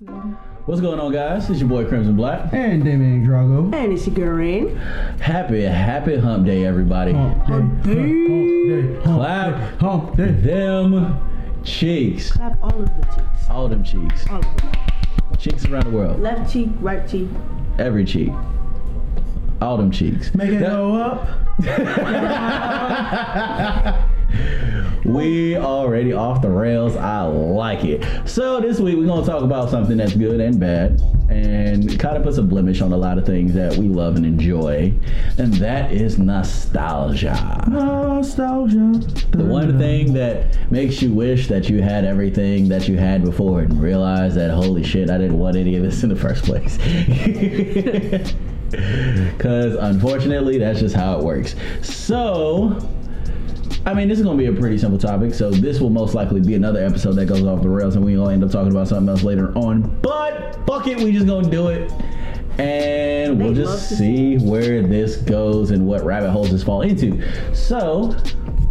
What's going on, guys? It's your boy Crimson Black. And Damian Drago. And it's your girl Rain. Happy, happy hump day, everybody. Hump day. Hump day. Hump Clap. day. Hump day. Them cheeks. Clap all of the cheeks. All them cheeks. All of them. Cheeks around the world. Left cheek, right cheek. Every cheek. All them cheeks. Make it That- go up. We already off the rails. I like it. So this week we're gonna talk about something that's good and bad, and kind of puts a blemish on a lot of things that we love and enjoy, and that is nostalgia. Nostalgia. The one thing that makes you wish that you had everything that you had before and realize that holy shit, I didn't want any of this in the first place. Because unfortunately, that's just how it works. So, I mean, this is going to be a pretty simple topic. So, this will most likely be another episode that goes off the rails and we're going to end up talking about something else later on. But, fuck it, we just going to do it. And we'll just love see where this goes and what rabbit holes this fall into. So,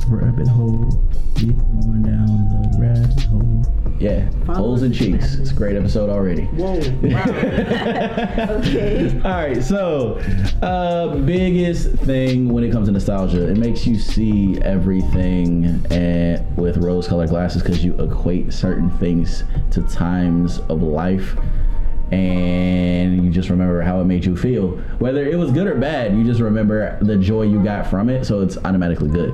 Rabbit hole. Get going down the rabbit hole. Yeah, Follow holes and cheeks. madness. It's a great episode already. Whoa. Wow. okay. All right, so uh, biggest thing when it comes to nostalgia, it makes you see everything and with rose-colored glasses because you equate certain things to times of life, and you just remember how it made you feel. Whether it was good or bad, you just remember the joy you got from it, so it's automatically good.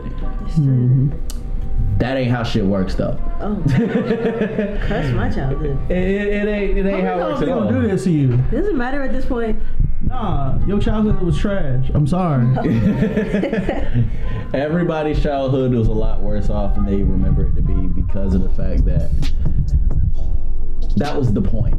That ain't how shit works, though. Oh. That's my childhood. It, it, it ain't it ain't how it How works they at all. do this to you? It Doesn't matter at this point. Nah, your childhood was trash. I'm sorry. Everybody's childhood was a lot worse off than they remember it to be because of the fact that that was the point.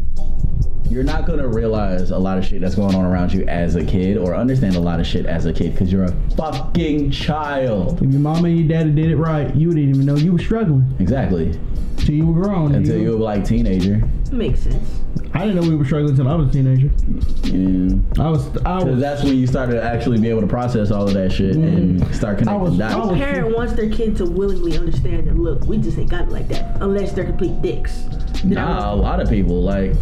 You're not gonna realize a lot of shit that's going on around you as a kid or understand a lot of shit as a kid because you're a fucking child. if your mama and your daddy did it right, you didn't even know you were struggling Exactly. till you were grown. Until you were like teenager. Makes sense. I didn't know we were struggling until I was a teenager. Yeah. I was. I 'Cause was. that's when you started to actually be able to process all of that shit and start Mm-hmm. I connecting was- dots. I was- Parent wants their kid to willingly understand that look, we just ain't got it like that. Unless they're complete dicks. Nah, a lot of people like,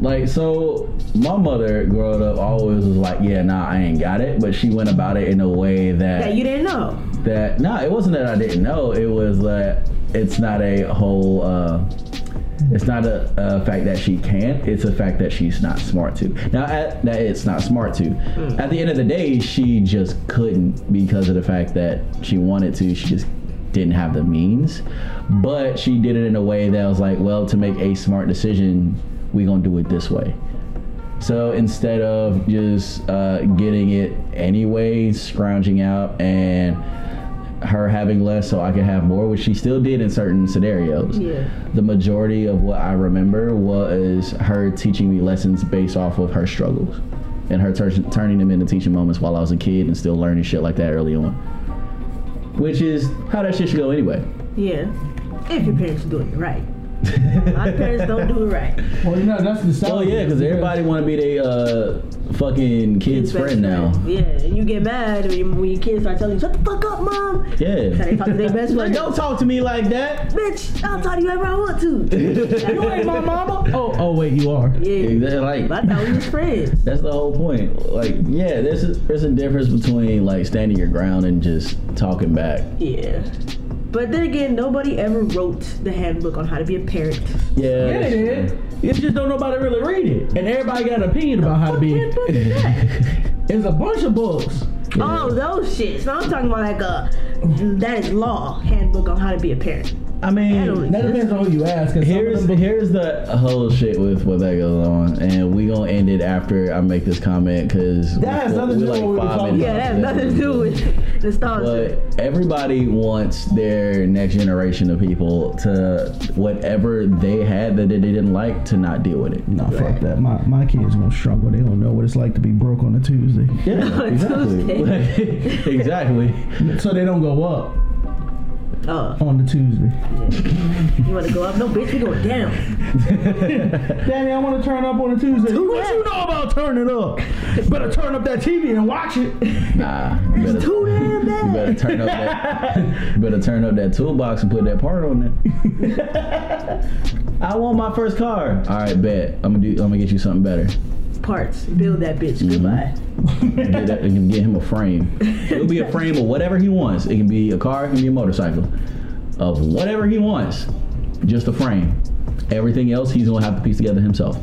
like so. My mother growing up always was like, "Yeah, nah, I ain't got it," but she went about it in a way that That you didn't know. that nah, it wasn't that I didn't know. It was that it's not a whole. uh it's not a, a fact that she can't. It's a fact that she's not smart to. Now, at, that it's not smart to. At the end of the day, she just couldn't because of the fact that she wanted to. She just didn't have the means. But she did it in a way that was like, well, to make a smart decision, we gonna do it this way. So instead of just uh, getting it anyway, scrounging out and her having less so I could have more, which she still did in certain scenarios. Yeah. The majority of what I remember was her teaching me lessons based off of her struggles and her tur- turning them into teaching moments while I was a kid and still learning shit like that early on. Which is how that shit should go anyway. Yeah. If your parents are doing it right. A lot of parents don't do it right. Well, you know, that's the Oh yeah, because everybody want to be their uh, fucking kid's Best friend now. Yeah, and you get mad when, you, when your kids start telling you, shut the fuck up, mom. How Yeah. they talk to their best Like, friend. don't talk to me like that. Bitch, I'll talk to you ever I want to. You ain't my mama. Oh, oh wait, you are. Yeah. Exactly. Like But I thought we was friends. that's the whole point. Like, yeah, there's a, there's a difference between like standing your ground and just talking back. Yeah. But then again, nobody ever wrote the handbook on how to be a parent. Yeah. Yeah, they did. It's just don't nobody really read it, and everybody got an opinion about how to be. handbook is that? It's a bunch of books. Oh, those shits. No, I'm talking about like a that is law handbook on how to be a parent. I mean, That depends on who you ask. 'cause some Here's them books- here's the whole shit with what that goes on, and we gonna end it after I make this comment because That has nothing to do with what we Yeah, that has nothing to do with nostalgia. But everybody wants their next generation of people to whatever they had that they didn't like to not deal with it. Nah, fuck that. My my kids gonna struggle. They don't know what it's like to be broke on a Tuesday, Yeah, exactly. exactly. so they don't go up Oh, on the Tuesday. you want to go up? No, bitch, we going down. Daddy, I want to turn up on a Tuesday. Too what bad. you know about turning up? Better turn up that TV and watch it. Nah, you better, Too damn bad. you better turn up that. You better turn up that toolbox and put that part on it. I want my first car. All right, bet. I'm gonna do. I'm gonna get you something better. Parts. Build that bitch. Mm-hmm. Goodbye. Get, that, and get him a frame. It'll be a frame of whatever he wants. It can be a car. It can be a motorcycle. Of whatever he wants. Just a frame. Everything else he's gonna have to piece together himself.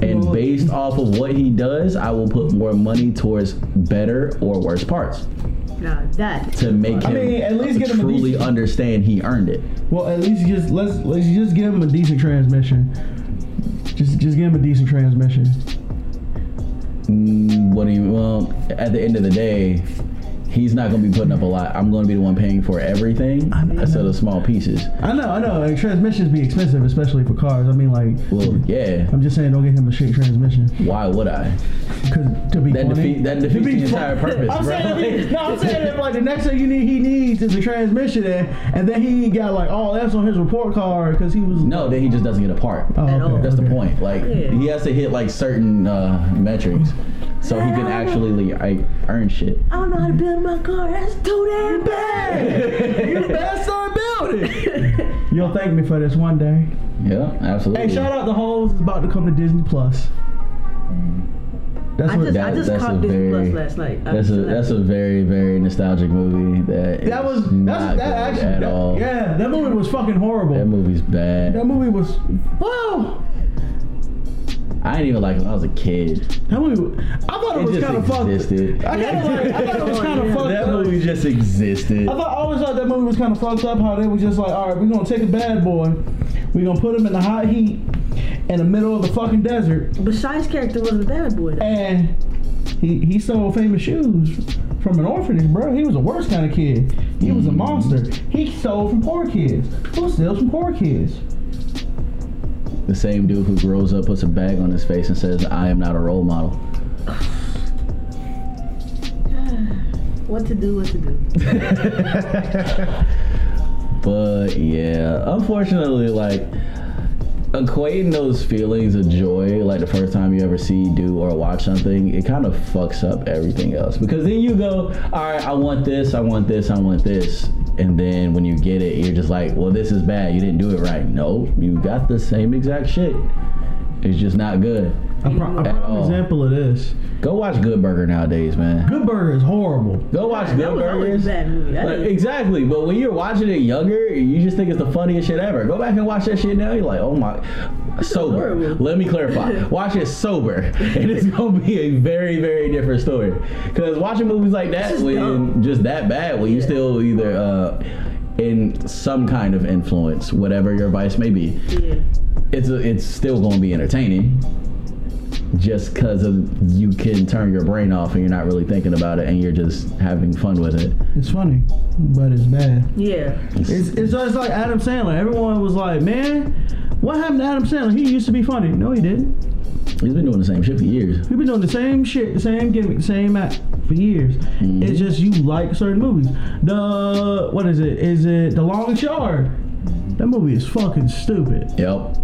And Well- based off of what he does, I will put more money towards better or worse parts Now that. to make I him mean, at least get him truly decent- understand he earned it. Well, at least just let's let's just give him a decent transmission. Just just give him a decent transmission. Mm, what do you? Well, at the end of the day, he's not going to be putting up a lot. I'm going to be the one paying for everything I know. instead of small pieces. I know, I know. Like, transmissions be expensive, especially for cars. I mean, like, Well, yeah. I'm just saying, don't get him a straight transmission. Why would I? Cause to be That funny, defeat- that to defeats be the entire fun- purpose, I'm bro. saying, if he- no, I'm saying if like the next thing you need, he needs is a transmission, and, and then he got like all F's on his report card because he was No, then he just doesn't get a part. Oh, At all. okay, That's the point. Like Yeah. he has to hit like certain uh, metrics, so he can actually like earn shit. I don't know how to build my car. That's too damn bad. you the best son building. You'll thank me for this one day. Yeah, absolutely. Hey, shout out the Holes is about to come to Disney Plus. That's I what just, I just that's a caught Disney very- Plus last night. I That's a that's a very very nostalgic movie. That that was not that's that good actually at that- all. yeah that movie was fucking horrible. That movie's bad. That movie was wow. I didn't even like it when I was a kid. That movie, I thought it, It was kind of fucked. existed. I kind of like, I thought it was kind of Yeah. fucked That up. movie just existed. I thought I always thought that movie was kind of fucked up. How they were just like, all right, we're gonna take a bad boy, we're gonna put him in the hot heat, in the middle of the fucking desert, But Shia's character wasn't a bad boy. Though. and he he stole famous shoes from an orphanage, bro. He was the worst kind of kid. He was a mm-hmm. monster. He stole from poor kids. Who steals from poor kids? The same dude who grows up, puts a bag on his face, and says, "I am not a role model." What to do? What to do? But yeah, unfortunately, like equating those feelings of joy, like the first time you ever see, do, or watch something, it kind of fucks up everything else. Because then you go, all right, I want this, I want this, I want this. And then when you get it, you're just like, well, this is bad. You didn't do it right. No, you got the same exact shit. It's just not good. A, pro- a prime all. example of this. Go watch Good Burger nowadays, man. Good Burger is horrible. Go watch that Good was always Burgers. a bad movie. I Like, exactly, but when you're watching it younger, you just think it's the funniest shit ever. Go back and watch that shit now. You're like, oh my, sober. Let me clarify. Watch it sober, and it's gonna be a very, very different story. Because watching movies like that, This is when dumb. just that bad, when you Yeah. still either uh, in some kind of influence, whatever your vice may be, yeah. It's a, it's still gonna be entertaining. Just because of you can turn your brain off and you're not really thinking about it and you're just having fun with it. It's funny, but it's bad. Yeah. It's, it's just like Adam Sandler. Everyone was like, man, what happened to Adam Sandler? He used to be funny. No, he didn't. He's been doing the same shit for years. He's been doing the same shit, the same gimmick, same act for years. Mm-hmm. It's just you like certain movies. The what is it? Is it The Longest Yard? That movie is fucking stupid. Yep.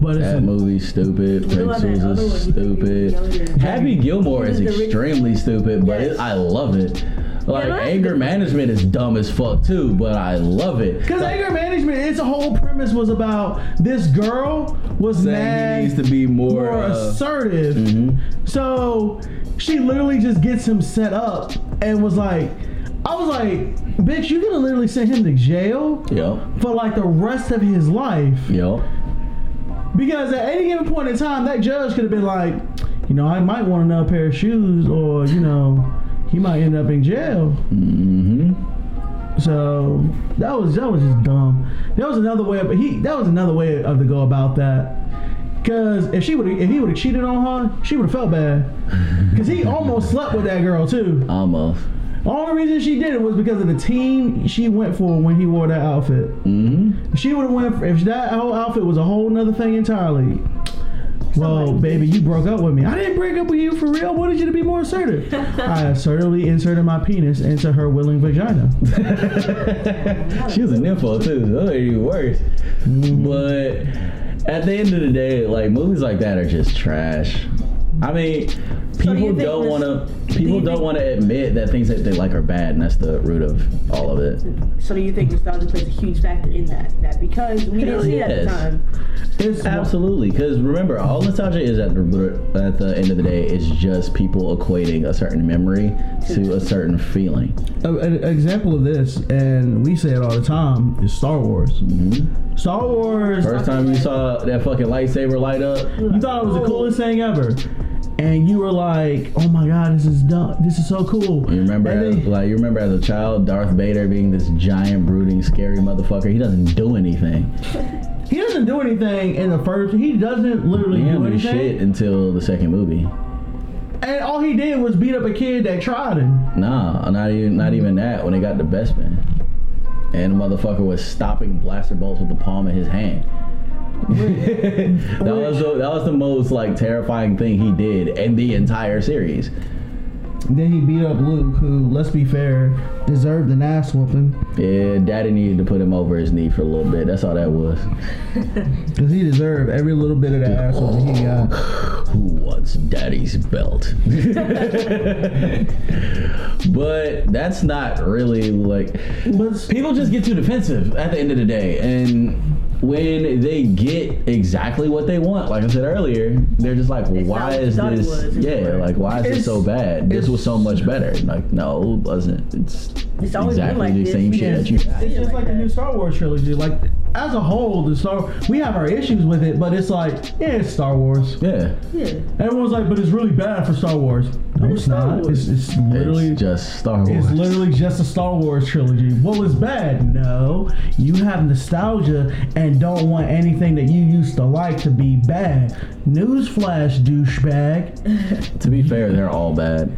But it's That a, movie's stupid. What about Prince that was other one? stupid. Happy Gilmore is Who's the rich- extremely stupid, but Yes. it, I love it. Like right. anger management is dumb as fuck too, but I love it. Because Like, anger management, its whole premise was about this girl was saying mad, he needs to be more. more uh, assertive. mhm. So she literally just gets him set up and was like, I was like, bitch, you gonna literally send him to jail Yep. for like the rest of his life. Yep. Because at any given point in time, that judge could have been like, you know, I might want another pair of shoes, or you know, he might end up in jail. Mm-hmm. So that was that was just dumb. That was another way. Of, he that was another way of to go about that. Cause if she would if he would have cheated on her, she would have felt bad. Cause he almost slept with that girl too. Almost. The only reason she did it was because of the team she went for when he wore that outfit. hmm she would have went for, if that whole outfit was a whole nother thing entirely. Well, baby, you broke up with me. I didn't break up with you for real. I wanted you to be more assertive. I assertively inserted my penis into her willing vagina. she was a nympho too. So that even worse. But at the end of the day, like movies like that are just trash. I mean, people you think don't want to. Do People you don't want to admit that things that they like are bad, and that's the root of all of it. So do you think nostalgia plays a huge factor in that? That because we Hell didn't see it at the time. It's Absolutely, because remember, all nostalgia is at the at the end of the day is just people equating a certain memory to a certain feeling. a- an example of this, and we say it all the time, is Star Wars. Mm-hmm. Star Wars. First time you saw that fucking lightsaber light up, You thought it was the coolest thing ever. And you were like, "Oh my god, this is dumb. This is so cool." you remember, as, like you remember as a child, Darth Vader being this giant, brooding, scary motherfucker. He doesn't do anything. he doesn't do anything in the first. He doesn't literally He do anything. shit until the second movie. And all he did was beat up a kid that tried him. Nah, not even not even that. When they got the best man, and the motherfucker was stopping blaster bolts with the palm of his hand. That was the, that was the most like terrifying thing he did in the entire series. Then he beat up Luke, who, let's be fair, deserved an ass whooping Yeah, Daddy needed to put him over his knee for a little bit. That's all that was. because he deserved every little bit of that ass whooping he got. Who wants Daddy's belt? but that's not really like But people just get too defensive at the end of the day and when they get exactly what they want like i said earlier they're just like why is you thought it this was, yeah like why is it so bad this was so much better like no it wasn't it's, It's exactly like the this. same shit Yeah. that you It's just like like the new Star Wars trilogy. Like as a whole, the Star we have our issues with it, but it's like yeah, it's Star Wars. yeah Yeah. Everyone's like, but it's really bad for Star Wars. No, It's it's Star not. It's, it's literally it's just star wars It's literally just a Star Wars trilogy. What was bad? No, you have nostalgia and don't want anything that you used to like to be bad. Newsflash, douchebag. to be fair they're all bad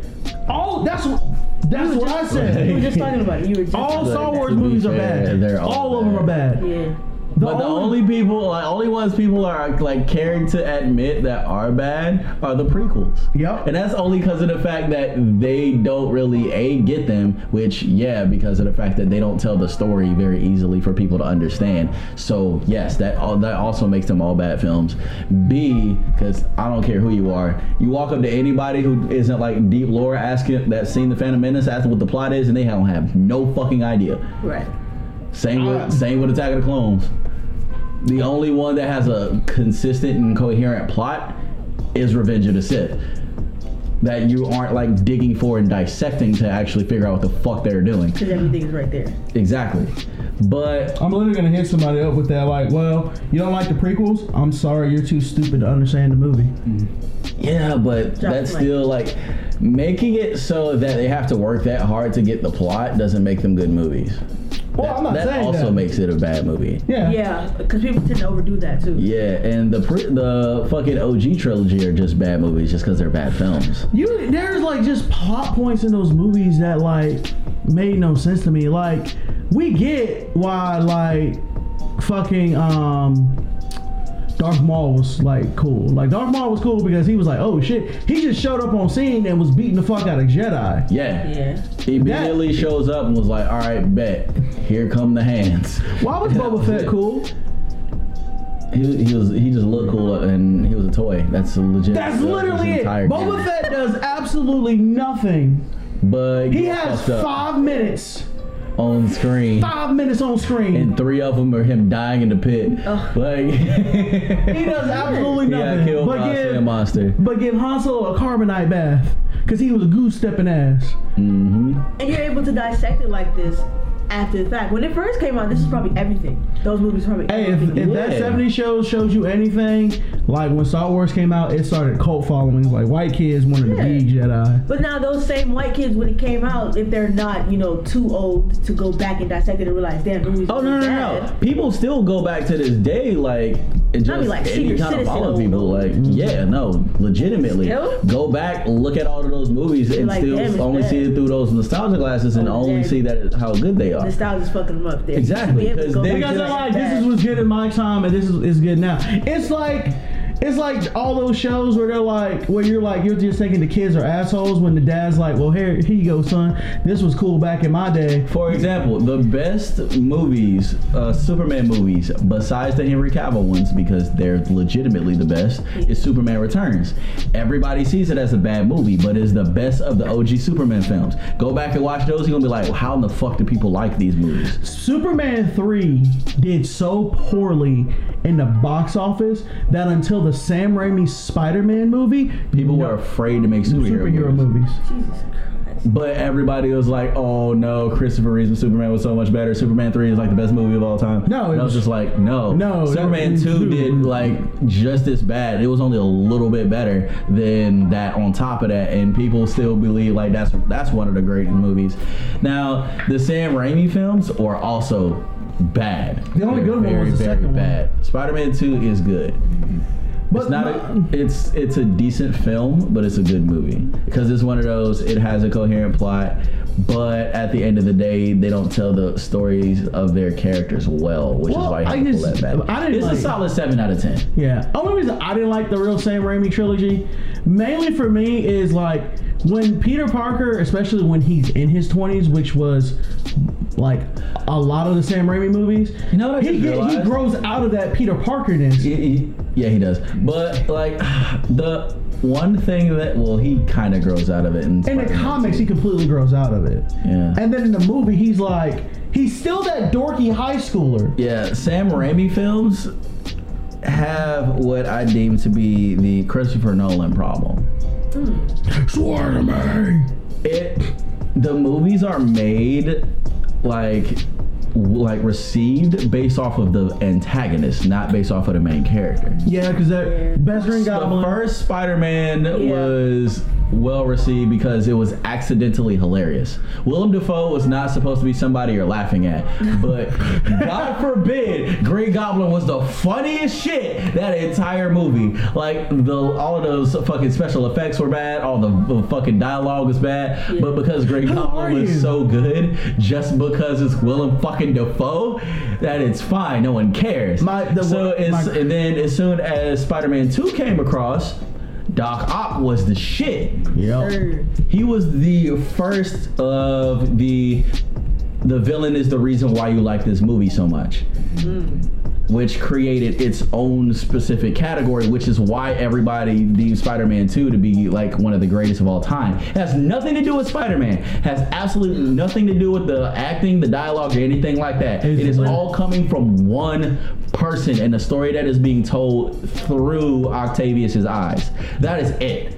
Oh, that's that's what I said. You were just talking about it. You were just All Star Wars To be movies are bad. they're all all of them are bad. bad. Yeah. The but the only people, like only ones people are like caring to admit that are bad are the prequels. Yep. And that's only because of the fact that they don't really a get them, which yeah, because of the fact that they don't tell the story very easily for people to understand. So yes, that all that also makes them all bad films. B, because I don't care who you are, you walk up to anybody who isn't like deep lore asking that seen the Phantom Menace, ask what the plot is, and they don't have no fucking idea. Right. Same with Uh, same with Attack of the Clones. The only one that has a consistent and coherent plot is Revenge of the Sith. That you aren't like digging for and dissecting to actually figure out what the fuck they're doing. Because everything is right there. Exactly. But I'm literally gonna hit somebody up with that, like, well, you don't like the prequels? I'm sorry, you're too stupid to understand the movie. Mm-hmm. yeah, but Drop that's the still like making it so that they have to work that hard to get the plot doesn't make them good movies. Well, that I'm not that saying also that. makes it a bad movie. Yeah. Yeah, because people tend to overdo that too. Yeah, and the pre- the fucking OG trilogy are just bad movies just because they're bad films. You there's like just plot points in those movies that like made no sense to me. Like we get why like fucking um Darth Maul was like cool. Like Darth Maul was cool because he was like, oh shit, he just showed up on scene and was beating the fuck out of Jedi. Yeah. Yeah. He immediately shows up and was like, all right, bet. Here come the hands. Why was That Boba Fett cool? He, he was he just looked cool and he was a toy. That's a legit. That's uh, literally his it. entire Boba gimmick. Fett does absolutely nothing. But He has fucked up five minutes. On screen. Five minutes on screen. And three of them are him dying in the pit. Ugh. Like he does absolutely he got nothing. killed but by a monster. but give Han Solo a carbonite bath because he was a goose stepping ass. hmm And you're able to dissect it like this after the fact. When it first came out, this is probably everything. Those movies probably Hey, if, everything. if that Yeah. 70 show shows you anything, like when Star Wars came out, it started cult followings. Like white kids wanted to be Jedi. But now those same white kids, when it came out, if they're not, you know, too old to go back and dissect it and realize, damn, the movie's Oh no no no! People still go back to this day, like and just mean, like, any senior kind of citizen follow old, people. old. Like mm-hmm. yeah, no, legitimately Still? go back, look at all of those movies, and like, still only bad. see it through those nostalgia glasses, and Oh, only damn. see that how good they are. Nostalgia's fucking them up there. Exactly, You should be able to 'cause go they Because and they're just- like, this is what's good in my time and this is, is good now. It's like, It's like all those shows where they're like, where you're like, you're just thinking the kids are assholes when the dad's like, well, here, here you go, son. This was cool back in my day. For example, the best movies, uh, Superman movies, besides the Henry Cavill ones, because they're legitimately the best, is Superman Returns. Everybody sees it as a bad movie, but it's the best of the OG Superman films. Go back and watch those, you're gonna be like, how in the fuck do people like these movies? Superman 3 did so poorly in the box office that until the Sam Raimi Spider Man movie, People were afraid to make superhero, superhero movies. movies. Jesus Christ. But everybody was like, "Oh no, Christopher Reeve's Superman was so much better. Superman three is like the best movie of all time." No, it and I was was- just like, "No, No, Superman two did like just as bad. It was only a little bit better than that. On top of that, and people still believe like that's that's one of the great movies. Now, the Sam Raimi films are also bad. The only They're good one very, was the very second one. Spider-Man two is good. But It's not. A, it's it's a decent film, but it's a good movie because it's one of those. It has a coherent plot, but at the end of the day, they don't tell the stories of their characters well, which Well, is why you I have to pull just- that back. I didn't it's like- a solid seven out of ten. Yeah. Only reason I didn't like the real Sam Raimi trilogy, mainly for me, is like when Peter Parker, especially when he's in his twenties, which was like a lot of the Sam Raimi movies. You know what I he, get- he grows out of that Peter Parkerness. He- he- yeah, he does. But like the one thing that well, he kind of grows out of it in, In the comics, he completely grows out of it. Yeah. And then in the movie, he's like, he's still that dorky high schooler. Yeah, Sam Raimi films have what I deem to be the Christopher Nolan problem. Hmm. Spider-Man. it the movies are made like like received based off of the antagonist, not based off of the main character. Yeah, because that best Green The first Spider-Man Yeah. was well received because it was accidentally hilarious. Willem Dafoe was not supposed to be somebody you're laughing at, but God forbid Green Goblin was the funniest shit that entire movie. Like the all of those fucking special effects were bad, all the, the fucking dialogue was bad, but because Green Who Goblin was so good, just because it's Willem fucking Dafoe, that it's fine. No one cares. My- the- so my- and then as soon as Spider-Man 2 came across, Doc Ock was the shit. Yep. Er, He was the first of the the villain is the reason why you like this movie so much. Which created its own specific category, which is why everybody deems Spider-Man 2 to be like one of the greatest of all time. It has nothing to do with Spider-Man. Has absolutely nothing to do with the acting, the dialogue, or anything like that. Is it is it- all coming from one person and a story that is being told through Octavius's eyes. That is it.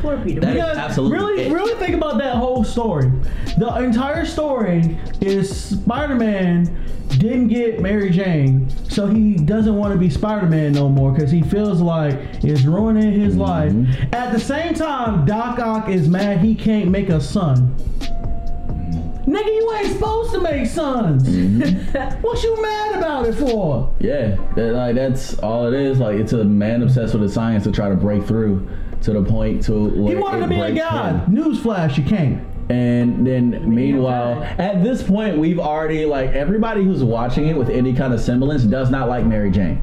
poor Peter. That is Because absolutely really, it. really think about that whole story. The entire story is Spider-Man didn't get Mary Jane, so he doesn't want to be Spider-Man no more because he feels like it's ruining his Mm-hmm. life. At the same time, Doc Ock is mad he can't make a son. Nigga, you ain't supposed to make sons. Mm-hmm. what you mad about it for? Yeah, that, like that's all it is. Like it's a man obsessed with the science to try to break through to the point to He wanted to be a god. Newsflash, you can't. And then meanwhile, at this point, we've already like everybody who's watching it with any kind of semblance does not like Mary Jane.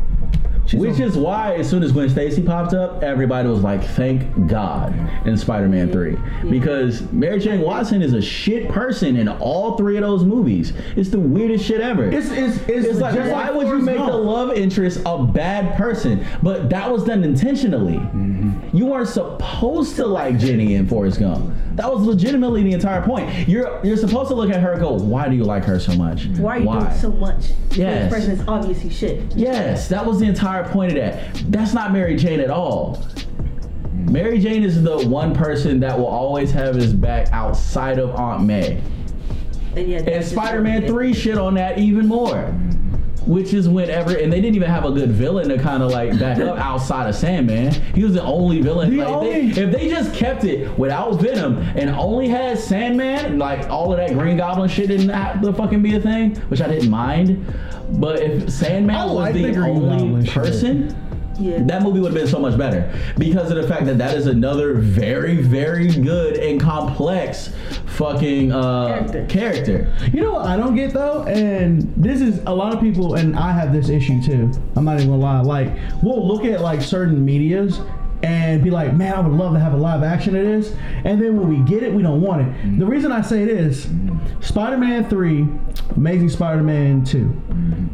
Which is why, as soon as Gwen Stacy popped up, everybody was like, "Thank God!" in Spider-Man Three, because Mary Jane Watson is a shit person in all three of those movies. It's the weirdest shit ever. It's it's it's, It's like, why like would you make the love interest a bad person? But that was done intentionally. Mm-hmm. You weren't supposed to like Jenny in Forrest Gump. That was legitimately the entire point. You're you're supposed to look at her and go, why do you like her so much? Why are you doing so much? Yes. This person is obviously shit. Yes, that was the entire point of that. That's not Mary Jane at all. Mary Jane is the one person that will always have his back outside of Aunt May. And yeah, And Spider-Man 3 shit on that even more. Which is whenever, and they didn't even have a good villain to kind of like back up outside of Sandman. He was the only villain. The like, if only- they, if they just kept it without Venom and only had Sandman, like all of that Green Goblin shit didn't have to fucking be a thing, which I didn't mind. But if Sandman I was like the, the only Goblin shit. Yeah. That movie would have been so much better because of the fact that that is another very, very good and complex fucking uh, Character. character. You know what I don't get though, and this is a lot of people, and I have this issue too. I'm not even gonna lie. Like, we'll look at like certain medias and be like, man, I would love to have a live action of this, and then when we get it, we don't want it. The reason I say this, Spider-Man Three, Amazing Spider-Man 2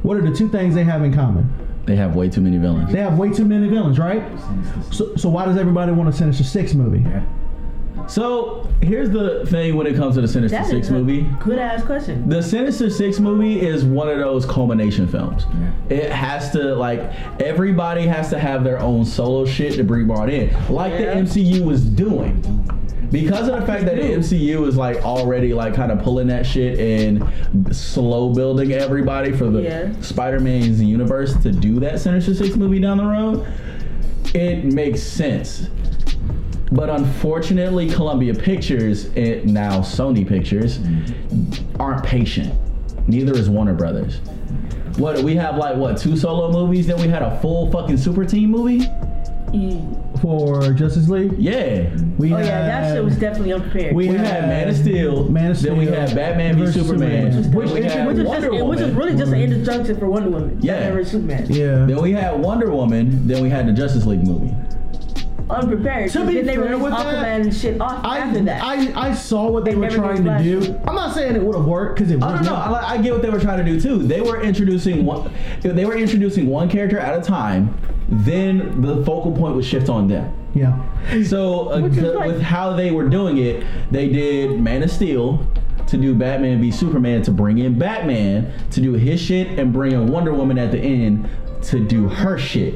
What are the two things they have in common? They have way too many villains. They have way too many villains, right? So, so why does everybody want a Sinister Six movie? So here's the thing when it comes to the Sinister That Six is a movie. Good ass question. The Sinister Six movie is one of those culmination films. It has to like everybody has to have their own solo shit to be brought in, like Yeah. the MCU was doing. Because of the fact that the MCU is like already like kind of pulling that shit and slow building everybody for the Yeah. Spider-Man's universe to do that Sinister Six movie down the road, it makes sense. But unfortunately, Columbia Pictures and now Sony Pictures aren't patient. Neither is Warner Brothers. What we have like what two solo movies? Then we had a full fucking super team movie. For Justice League, Yeah, we Oh yeah, that had- shit was definitely unprepared. we we had Man of Steel. Man of Then we had Batman v Superman. Superman. Which, we which, which is just, which is really just an introduction for Wonder Woman. Yeah. Batman Superman. yeah. Then we had Wonder Woman. Then we had the Justice League movie. Unprepared. To be then they fair released with Aquaman that, and shit off I, after that. I I saw what they They were trying to do. I'm not saying it would have worked because it I don't know. I, I get what they were trying to do too. They were introducing one. They were introducing one character at a time. Then the focal point would shift on them. Yeah. So uh, Which is the- like- with how they were doing it, they did Man of Steel to do Batman v Superman to bring in Batman to do his shit and bring in Wonder Woman at the end to do her shit.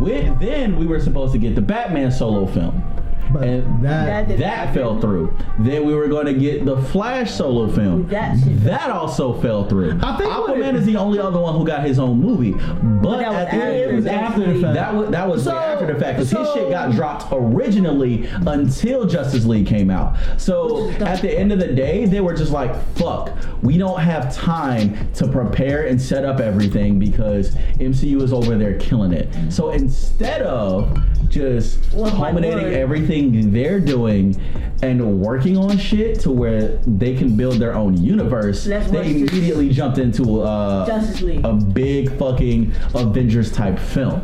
With, then we were supposed to get the Batman solo film. But and that, That that fell through. Then we were going to get the Flash solo film. That That also fell through. I think Aquaman it- is the only other one who got his own movie, but, was at the end, after the fact. that was that was So- after the fact because his shit got dropped originally until Justice League came out. So Which is dumb. at the end of the day, they were just like, "Fuck, we don't have time to prepare and set up everything because MCU is over there killing it." So instead of just my culminating everything they're doing and working on shit to where they can build their own universe, Let's they rush this- immediately jumped into uh, Justice League. a big fucking Avengers type film.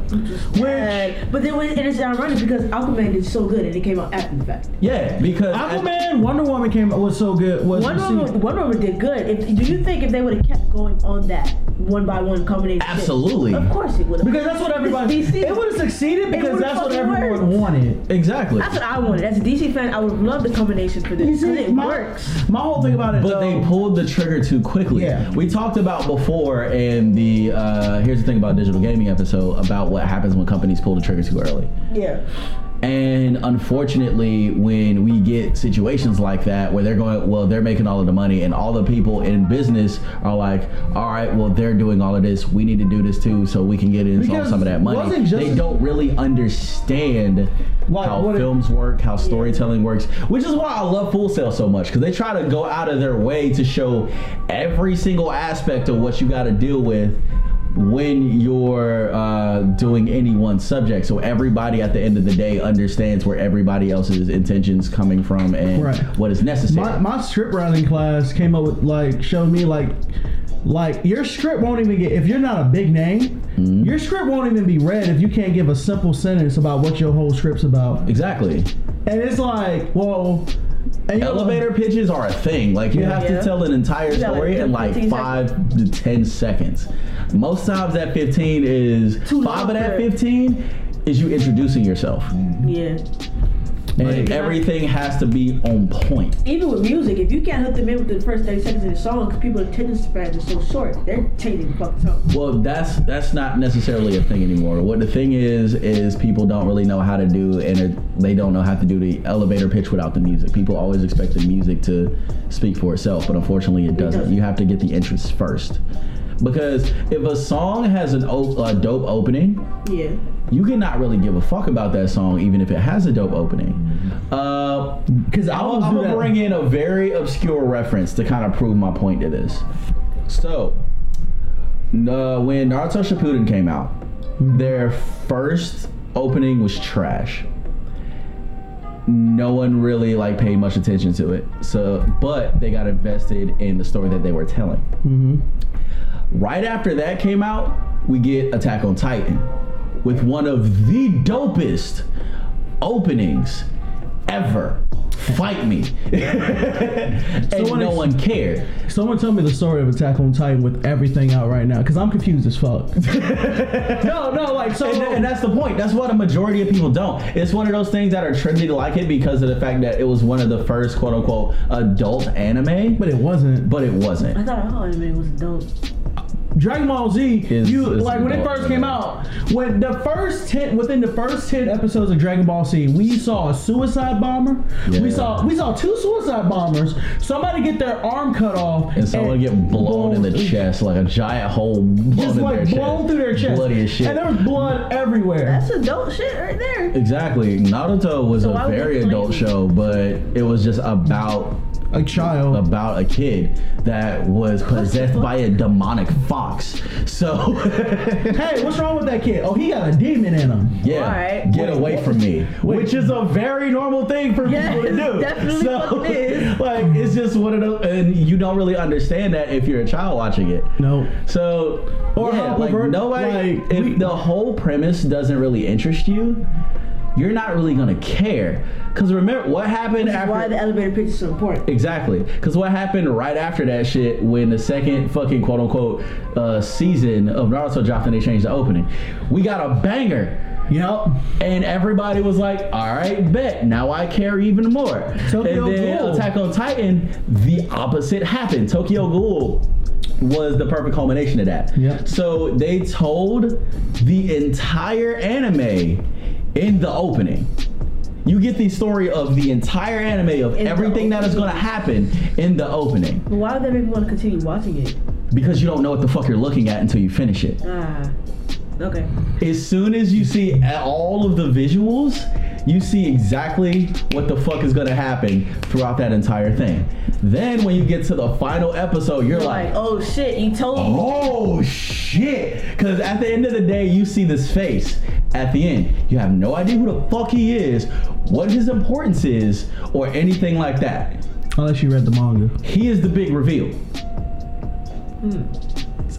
And- but then when, and it's ironic because Aquaman did so good and it came out after the fact. Yeah, because Aquaman, Wonder Woman came was so good. Was Wonder received- Woman, Wonder Woman did good. If, do you think if they would have kept going on that one by one combination? shit, Absolutely. Of course it would have. because that's what everybody. DC. It would have succeeded because that's what everyone worked. wanted. exactly. That's what I wanted. As a DC fan, I would love the combination for this because it my, works. My whole thing about it, But though, they pulled the trigger too quickly. Yeah. We talked about before in the uh, here's the thing about digital gaming episode about what happens when companies pull the trigger too early. Yeah. And unfortunately, when we get situations like that where they're going, well, they're making all of the money, and all the people in business are like, all right, well, they're doing all of this. We need to do this too, so we can get in Because some of that money. They don't really understand Like, how what it- films work, how storytelling works, which is why I love Full Sail so much because they try to go out of their way to show every single aspect of what you got to deal with when you're uh, doing any one subject so everybody at the end of the day understands where everybody else's intentions coming from and Right. what is necessary my, my script writing class came up with like showed me like like your script won't even get if you're not a big name Mm-hmm. your script won't even be read if you can't give a simple sentence about what your whole script's about exactly and it's like well and you elevator pitches are a thing like you Yeah. have Yeah. to tell an entire You got, like, story in like 15 five to 10 seconds most times that 15 is Too five of that 15 is you introducing yourself Yeah. And Like- everything has to be on point Even with music, if you can't hook them in with the first 30 seconds of the song, because people's attention spans are so short, they're changing the fucking song. Well, that's that's not necessarily a thing anymore. What the thing is is people don't really know how to do, and it, they don't know how to do the elevator pitch without the music. People always expect the music to speak for itself, but unfortunately, it doesn't. doesn't. You have to get the interest first, because if a song has an o- a dope opening, Yeah. You cannot really give a fuck about that song, even if it has a dope opening. Uh, because I I'm, always I'm gonna that. bring in a very obscure reference to kind of prove my point to this. So, uh, when Naruto Shippuden came out, their first opening was trash. No one really like paid much attention to it. So, but they got invested in the story that they were telling. Mm-hmm. Right after that came out, we get Attack on Titan with one of the dopest openings ever. Fight me. and Someone no ex- one cared. Someone tell me the story of Attack on Titan with everything out right now, because I'm confused as fuck. no, no, like so. And, and that's the point. That's what a majority of people don't. It's one of those things that are trendy to like it because of the fact that it was one of the first quote unquote adult anime, but it wasn't. but it wasn't. I thought all anime was adult. Dragon Ball Z, Is- you is like when it first came out, when the first ten within the first ten episodes of Dragon Ball Z, we saw a suicide bomber. We saw we saw two suicide bombers. Somebody get their arm cut off, And someone get blown in the chest like a giant hole blown just in like their blown chest. through their chest, Bloody as shit. and there was blood everywhere. That's adult shit right there. Exactly. Naruto was So a very adult show, but it was just about a child. about a kid that was possessed by a demonic fox. So hey, what's wrong with that kid? Oh, he got a demon in him. yeah, Alright. get Wait, away what? from me. Wait. Which is a very normal thing for Yes, people to do. definitely so, fucking is. like it's just one of those and you don't really understand that if you're a child watching it. No. So, Or yeah, how like pervert- nobody. like, if we- the whole premise doesn't really interest you, you're not really gonna care. Cause remember what happened Which is after. why the elevator pitch is so important. Exactly, because what happened right after that shit when the second fucking quote unquote uh, season of Naruto dropped and they changed the opening, we got a banger. Yep. And everybody was like, all right, bet. Now I care even more. Tokyo and then Ghoul. Attack on Titan, the opposite happened. Tokyo Ghoul was the perfect culmination of that. Yep. So they told the entire anime in the opening. You get the story of the entire anime of In everything that is going to happen in the opening But why would that make me want to continue watching it? because you don't know what the fuck you're looking at until you finish it. Ah, okay. As soon as you see all of the visuals, you see exactly what the fuck is gonna happen throughout that entire thing. Then when you get to the final episode, you're Like, like, oh shit, you told me. oh shit. Because at the end of the day, you see this face at the end. You have no idea who the fuck he is, what his importance is, or anything like that. Unless you read the manga. He is the big reveal. Hmm.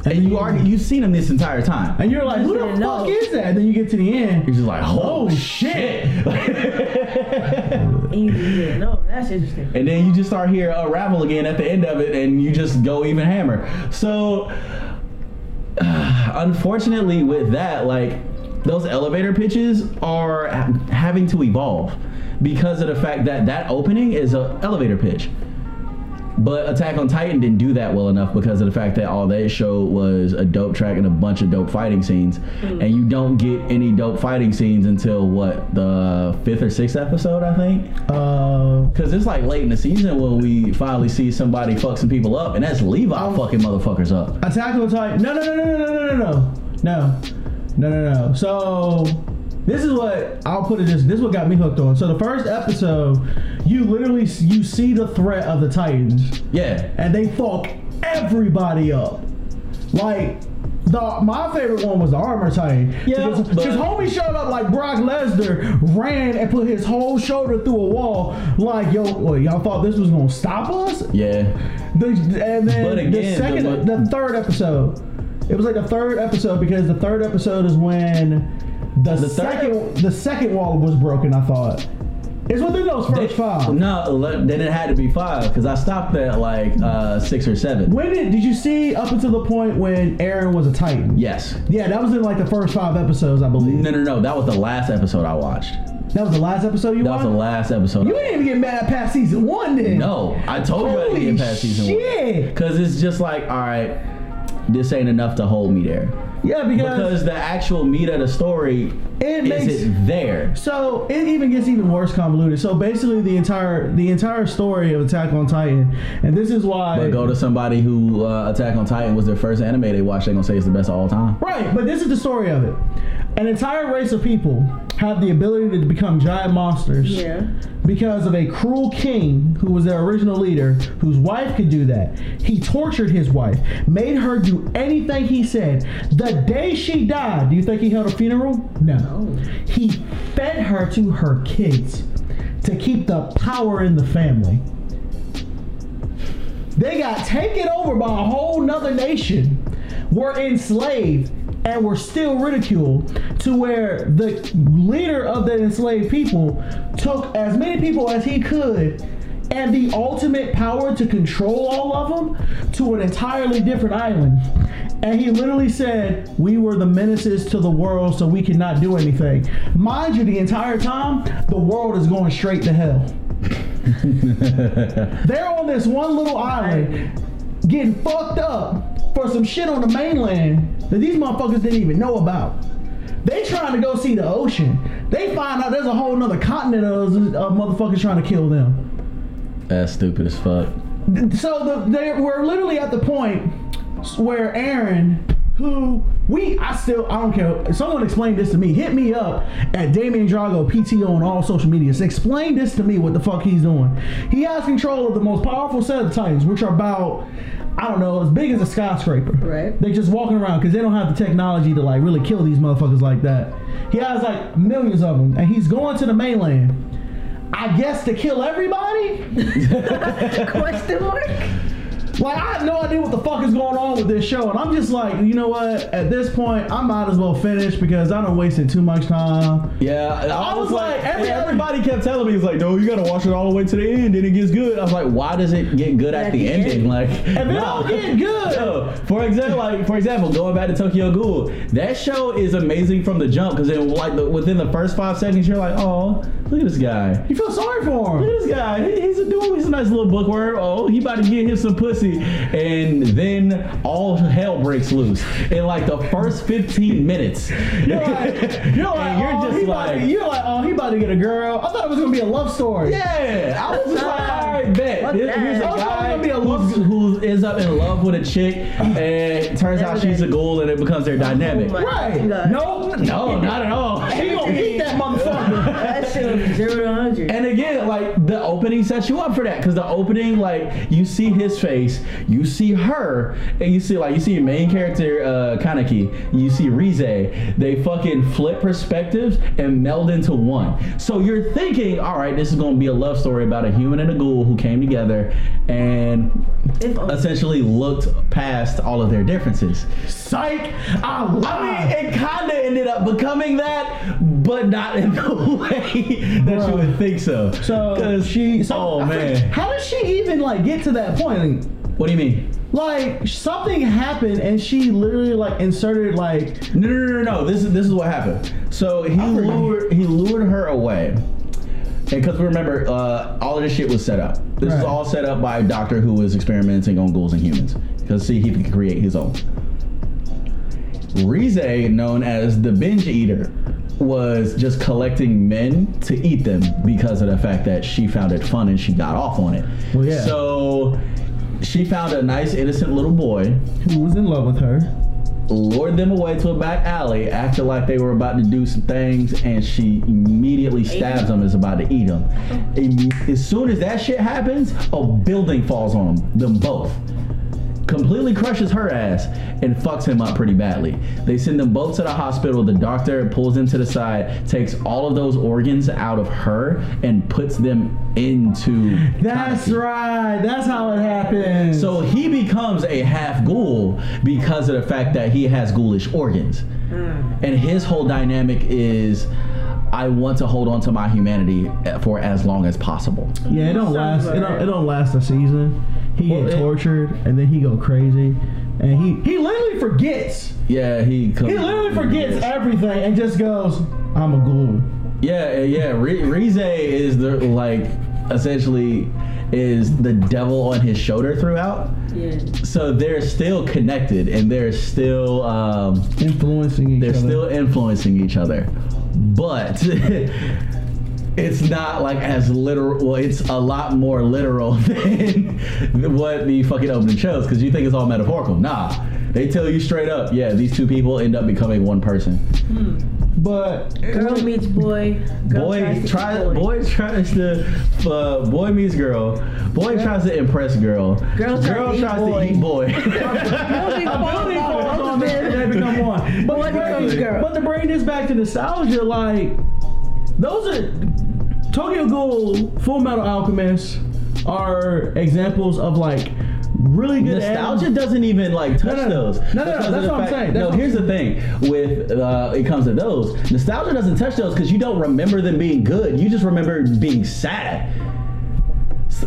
And you already you've seen him this entire time. And you're like, who the didn't fuck is that? And then you get to the end. You're just like, oh, Oh, shit. And you didn't know. That's interesting. and then you just start here unravel again at the end of it, and you just go even hammer. So, unfortunately, with that, like those elevator pitches are having to evolve because of the fact that that opening is an elevator pitch. But Attack on Titan didn't do that well enough because of the fact that all they showed was a dope track and a bunch of dope fighting scenes. Mm. And you don't get any dope fighting scenes until what, the fifth or sixth episode, I think? Because uh, it's like late in the season when we finally see somebody fuck some people up, and that's Levi fucking motherfuckers up. Attack on Titan. No, no, no, no, no, no, no, no. No no, no, no. So this is what I'll put it this. This is what got me hooked on. So the first episode, you literally you see the threat of the Titans, Yeah, and they fuck everybody up. Like. The, my favorite one was the armor titan. Yeah, because homie showed up like Brock Lesnar, ran and put his whole shoulder through a wall. Like, yo, what, y'all thought this was gonna stop us? yeah. The, and then again, the second, the- the, third episode, it was like the third episode because the third episode is when the, The third- second the second wall was broken. I thought it's within those first They- five. No, then it had to be five because I stopped at like uh, six or seven. When did did you see up until the point when Eren was a Titan? Yes. Yeah, that was in like the first five episodes, I believe. No, no, no. That was the last episode I watched. That was the last episode you watched? That was the last episode. you didn't even get mad past season one, then. no, I told you I didn't Holy get past season one. shit. one because it's just like, all right, this ain't enough to hold me there. Yeah, because, Because the actual meat of the story It makes- isn't there. So it even gets even worse convoluted. So basically, the entire the entire story of Attack on Titan, and this is why. But go to somebody who uh, Attack on Titan was their first anime they watched, They're gonna say it's the best of all time. right, but this is the story of it. An entire race of people have the ability to become giant monsters Yeah. because of a cruel king who was their original leader, whose wife could do that. He tortured his wife, made her do anything he said. The day she died, do you think he held a funeral? No. He fed her to her kids to keep the power in the family. They got taken over by a whole nother nation, were enslaved, and were still ridiculed to where the leader of the enslaved people took as many people as he could and the ultimate power to control all of them to an entirely different island. And he literally said, We were the menaces to the world, so we cannot do anything. Mind you, the entire time, the world is going straight to hell. They're on this one little island getting fucked up for some shit on the mainland that these motherfuckers didn't even know about. They trying to go see the ocean. They find out there's a whole nother continent of, of motherfuckers trying to kill them. That's stupid as fuck. So the, they we're literally at the point where Eren, who we I still I don't care. Someone explain this to me. Hit me up at Damian Drago PTO on all social medias. Explain this to me. What the fuck he's doing? He has control of the most powerful set of titans, which are about I don't know as big as a skyscraper. Right. They're just walking around because they don't have the technology to like really kill these motherfuckers like that. He has like millions of them, and he's going to the mainland. I guess to kill everybody. Question mark? Like I have no idea what the fuck is going on with this show, and I'm just like, you know what? At this point, I might as well finish because I don't wasted too much time. Yeah, I was like, every- everybody kept telling me, "It's like, no, you gotta watch it all the way to the end, and it gets good." I was like, "Why does it get good at, At the, the ending?" end? Like, If it don't get good, No. For example, like for example, going back to Tokyo Ghoul, that show is amazing from the jump because then like the, within the first five seconds, you're like, "Oh, look at this guy." you feel sorry for him. Look at this guy. He- He's a dude. He's a nice little bookworm. Oh, he about to get him some pussy. And then all hell breaks loose in like the first 15 minutes. You're like, you're like, you're oh, just he about to- like- you're like, oh, he about to get a girl. I thought it was gonna be a love story. Yeah, I was just like, all right, bet. Fuck Here- that. Here's a I was guy gonna be a love who's, who ends up in love with a chick, and it turns out she's a ghoul, and it becomes their oh dynamic. Oh Right. God. No, No, not at all. He gonna eat that motherfucker. That shit was zero to hundred. And again, like the opening sets you up for that because the opening, like you see his face, you see her, and you see like you see your main character uh, Kaneki, you see Rize. They fucking flip perspectives and meld into one. So you're thinking, all right, this is gonna be a love story about a human and a ghoul who came together and If essentially looked past all of their differences. Psych. I lied. I mean, it kind of ended up becoming that, but not in the way that you would think so. so she. So, oh man, how does she even like get to that point? what do you mean? Like something happened and she literally like inserted like No, no, no, no, no. This is this is what happened. So he lured he lured her away, and because remember, uh, all of this shit was set up. This Right. was all set up by a doctor who was experimenting on ghouls and humans. Because see, he could create his own. Rize, known as the binge eater, was just collecting men to eat them because of the fact that she found it fun and she got off on it. Well, yeah. So she found a nice innocent little boy who was in love with her. lured them away to a back alley, acted like they were about to do some things, and she immediately stabs them, is about to eat them. Oh. As soon as that shit happens, a building falls on them, them both. Completely crushes her ass and fucks him up pretty badly. They send them both to the hospital. The doctor pulls them to the side, takes all of those organs out of her, and puts them into. That's Kaneki. right. That's how it happens. So he becomes a half ghoul because of the fact that he has ghoulish organs. Hmm. And his whole dynamic is I want to hold on to my humanity for as long as possible. yeah, it don't last. It don't. It don't last a season. He Well, get it- tortured and then he go crazy, and he he literally forgets. Yeah, he comes, He literally forgets everything and just goes, "I'm a ghoul." Yeah, yeah. Ri- Rize is the like essentially is the devil on his shoulder throughout. Yeah. So they're still connected and they're still um, Influencing each they're other. still influencing each other but it's not like as literal well it's a lot more literal than what the fucking opening shows because you think it's all metaphorical nah they tell you straight up yeah these two people end up becoming one person but Girl meets boy. Girl boy tries to try boy tries to uh, boy meets girl. Boy tries to impress girl. Girl tries to eat tries boy. to eat boy. Boy man, they become one. But Boy to bring- becomes girl. But to bring this back to nostalgia, like those are Tokyo Ghoul, Full Metal Alchemist are examples of like really good Nostalgia anime. doesn't even like touch no, no. those. No, no, no, that's what I'm saying. That's No, here's the thing with uh, it comes to those. Nostalgia doesn't touch those because you don't remember them being good. You just remember being sad.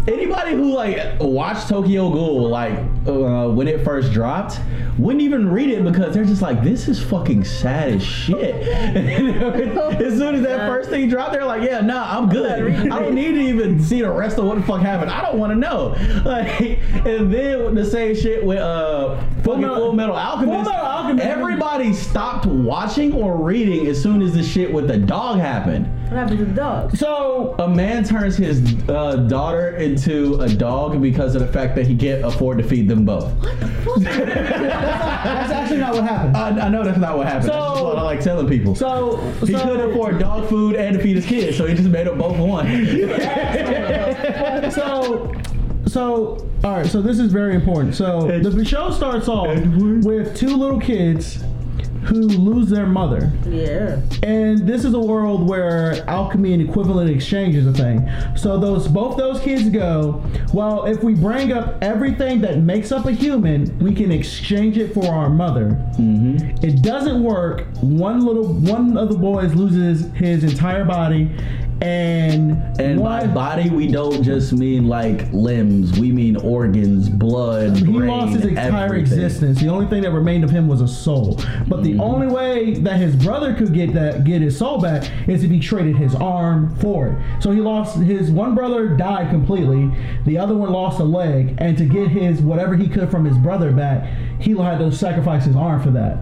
Anybody who like watched Tokyo Ghoul like uh, when it first dropped wouldn't even read it because they're just like this is fucking sad as shit. as soon as that first thing dropped, they're like, yeah, nah, I'm good. I don't need to even see the rest of what the fuck happened. I don't want to know. Like, and then the same shit with uh fucking Metal- Full Metal Alchemist. Full Metal Alchemist- Everybody stopped watching or reading as soon as the shit with the dog happened. What happened to the dog? So A man turns his uh, daughter into a dog because of the fact that he can't afford to feed them both. that's actually not what happened. I, I know that's not what happened. that's So- what I like telling people. So he so, couldn't afford dog food and to feed his kids, so he just made them both one. so so all right so this is very important so the show starts off with two little kids who lose their mother. Yeah. and this is a world where alchemy and equivalent exchange is a thing. So those both those kids go well if we bring up everything that makes up a human we can exchange it for our mother. Mm-hmm. It doesn't work. One little one of the boys loses his entire body and And by body, we don't just mean like limbs. We mean organs, blood, He brain, lost his entire everything. existence. The only thing that remained of him was a soul. But the mm-hmm. only way that his brother could get that get his soul back is if he traded his arm for it. So he lost his one brother died completely. The other one lost a leg, and to get his whatever he could from his brother back, he had to sacrifice his arm for that.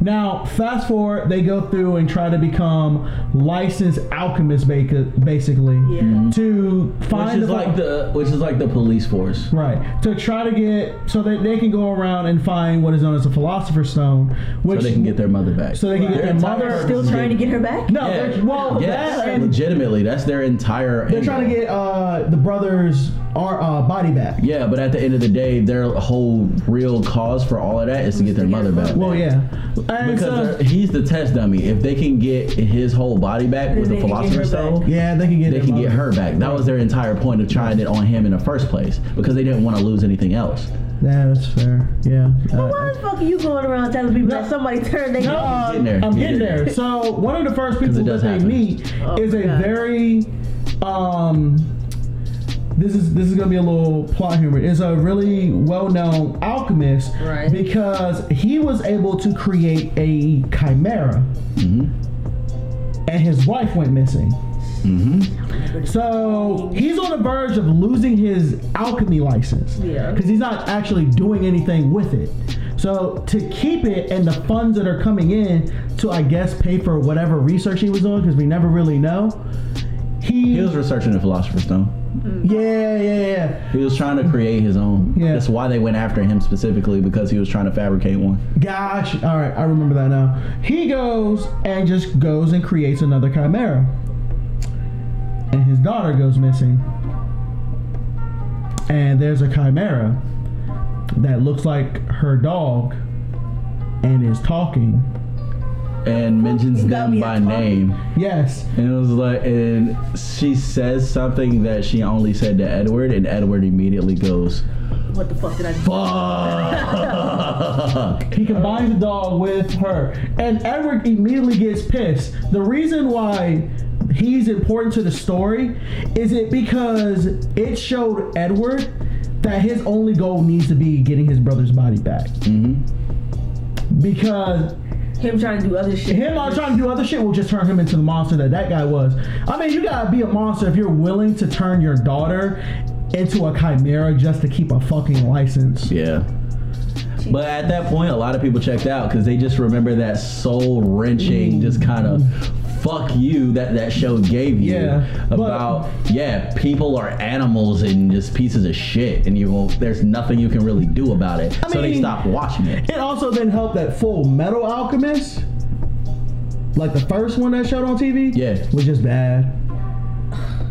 Now, fast forward, they go through and try to become licensed alchemists, basically, Yeah. to find Which is the- like the which is like the police force. Right. To try to get so that they can go around and find what is known as a philosopher's stone, which So they can get their mother back. so they can get Their their mother Still is trying to get- get her back? No, Yeah. they're, well, yes, that and legitimately, that's their entire. they're trying to get uh, the brothers' our uh, body back. Yeah, but at the end of the day, their whole real cause for all of that is to get their mother back. Well, yeah. And Because so, he's the test dummy. If they can get his whole body back with the they philosopher's stone, yeah, they can get they their can get her back. That was their entire point of trying it on him in the first place because they didn't want to lose anything else. Yeah, that's fair. Yeah. But Uh, why the fuck are you going around telling people No. that somebody turned their No, uh, getting there. I'm You're getting getting there. there. So one of the first people that does they happen. meet Oh is a God. very um this is this is gonna be a little plot humor. Is a really well known alchemist Right. because he was able to create a chimera, and his wife went missing. Mm-hmm. So he's on the verge of losing his alchemy license. Yeah. Because he's not actually doing anything with it. So to keep it and the funds that are coming in to I guess pay for whatever research he was doing, because we never really know. He, He was researching the philosopher's stone. Mm. yeah, yeah, yeah. He was trying to create his own. Yeah. That's why they went after him specifically because he was trying to fabricate one. Gosh, all right, I remember that now. He goes and just goes and creates another chimera, and his daughter goes missing. And there's a chimera that looks like her dog and is talking. And mentions them by name. Yes, And it was like, and she says something that she only said to Edward, and Edward immediately goes, what the fuck did I do? "Fuck." he combines the dog with her, and Edward immediately gets pissed. The reason why he's important to the story is it because it showed Edward that his only goal needs to be getting his brother's body back. Mm-hmm. Because Him trying to do other shit. him not trying to do other shit will just turn him into the monster that that guy was. I mean, you gotta be a monster if you're willing to turn your daughter into a chimera just to keep a fucking license. Yeah. But at that point, a lot of people checked out because they just remember that soul wrenching, just kind of fuck you that that show gave you Yeah, but- about yeah, people are animals and just pieces of shit, and you won't. There's nothing you can really do about it. I so they stopped watching it. It also then helped that Full Metal Alchemist like the first one that showed on TV, Yeah. was just bad.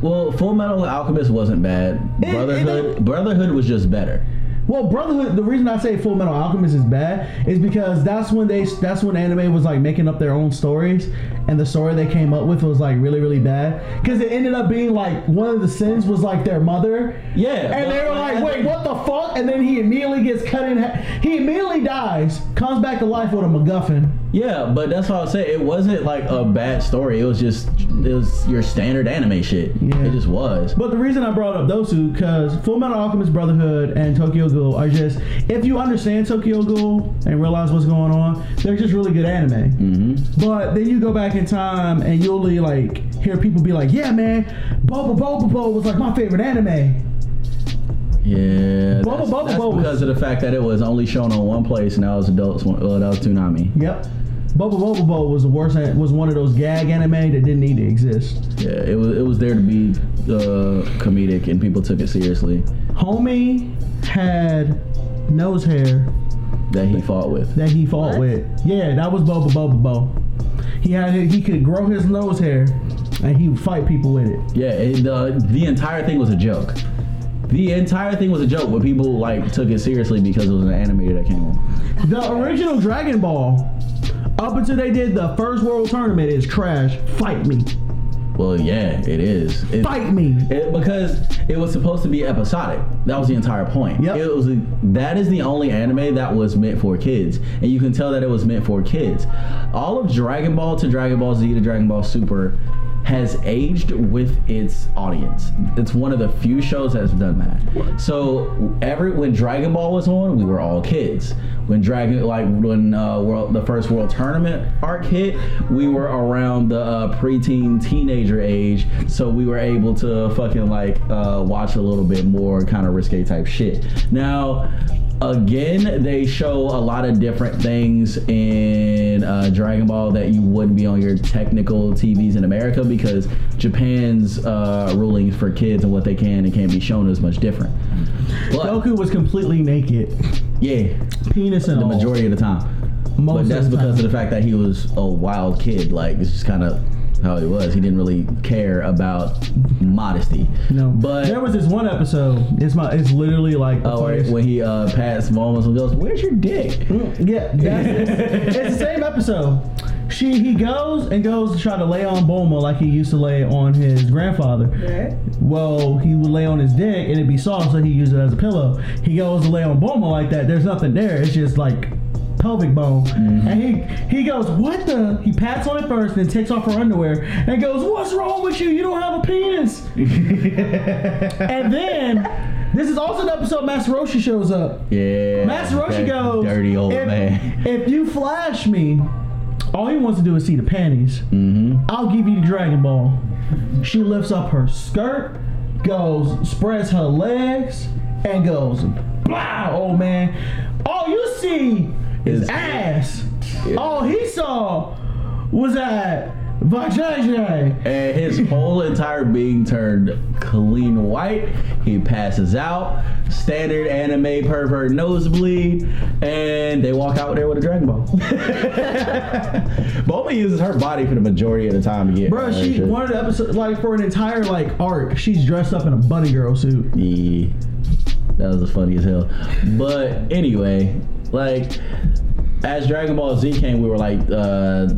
Well, Full Metal Alchemist wasn't bad. It- it Brotherhood, don't- Brotherhood was just better. Well, Brotherhood. The reason I say Full Metal Alchemist is bad is because that's when they that's when anime was like making up their own stories, and the story they came up with was like really really bad because it ended up being like one of the sins was like their mother. Yeah, And they were like, wait, what the fuck? And then he immediately gets cut in half. He immediately dies, comes back to life with a MacGuffin. Yeah, but that's why I say it wasn't like a bad story. It was just it was your standard anime shit. Yeah. It just was. But the reason I brought up those two, because Full Metal Alchemist Brotherhood and Tokyo Ghoul are just, if you understand Tokyo Ghoul and realize what's going on, they're just really good anime. hmm But then you go back in time and you'll like hear people be like, "Yeah, man, Boba Boba Bo was like my favorite anime." Yeah, Bubble that's, Bubble that's was- because of the fact that it was only shown on one place and that was adults. Well, that was Toonami. Yep. Boba Boba Bo was the worst. Was one of those gag anime that didn't need to exist. Yeah, it was it was there to be uh, comedic and people took it seriously. Homie had nose hair That he fought with. that he fought What? with. Yeah, that was Boba Boba Bo. He had he could grow his nose hair, and he would fight people with it. Yeah, it, the the entire thing was a joke. The entire thing was a joke, but people like took it seriously because it was an animator that came on. The original Dragon Ball, up until they did the first World Tournament, is trash. Fight me, Well, yeah, it is. It, fight me. It, because it was supposed to be episodic. That was the entire point. Yep. It was a, that is the only anime that was meant for kids, and you can tell that it was meant for kids. All of Dragon Ball to Dragon Ball Z to Dragon Ball Super has aged with its audience. It's one of the few shows that's done that. So every when Dragon Ball was on, we were all kids. When Dragon like when uh, world the first World Tournament arc hit, we were around the uh, preteen teenager age, so we were able to fucking like uh, watch a little bit more kind of risque type shit. Now again they show a lot of different things in uh, dragon ball that you wouldn't be on your technical tvs in america because japan's uh, rulings for kids and what they can and can't be shown is much different. But Goku was completely naked, yeah. Penis and the all. majority of the time. Most but that's because of the fact that he was a wild kid. Like it's just kind of how he was he didn't really care about modesty No, but there was this one episode. It's my. It's literally like. Oh, where- when he uh, passed Bulma's and goes, "Where's your dick?" Mm, Yeah, that's, it's, it's the same episode. She he goes and goes to try to lay on Bulma like he used to lay on his grandfather. Right. Well, he would lay on his dick and it'd be soft, so he used it as a pillow. He goes to lay on Bulma like that. There's nothing there. It's just like pelvic bone. And he he goes, what the? He pats on it first, then takes off her underwear and goes, what's wrong with you? You don't have a penis. and then this is also the episode Master Roshi shows up. Yeah. Master Roshi goes, Dirty old if, man. if you flash me, all he wants to do is see the panties. Mm-hmm. I'll give you the Dragon Ball. She lifts up her skirt, goes, spreads her legs, and goes, blah, old man. All you see is Is- ass. Yeah. All he saw was that vajayjay. And his whole entire being turned clean white. He passes out. Standard anime pervert nosebleed. And they walk out there with a Dragon Ball. Bulma uses her body for the majority of the time to get. Bro, she shit. one of the episodes like for an entire like arc, she's dressed up in a bunny girl suit. Yeah. That was funny as hell. But anyway, like as Dragon Ball Z came, we were like uh,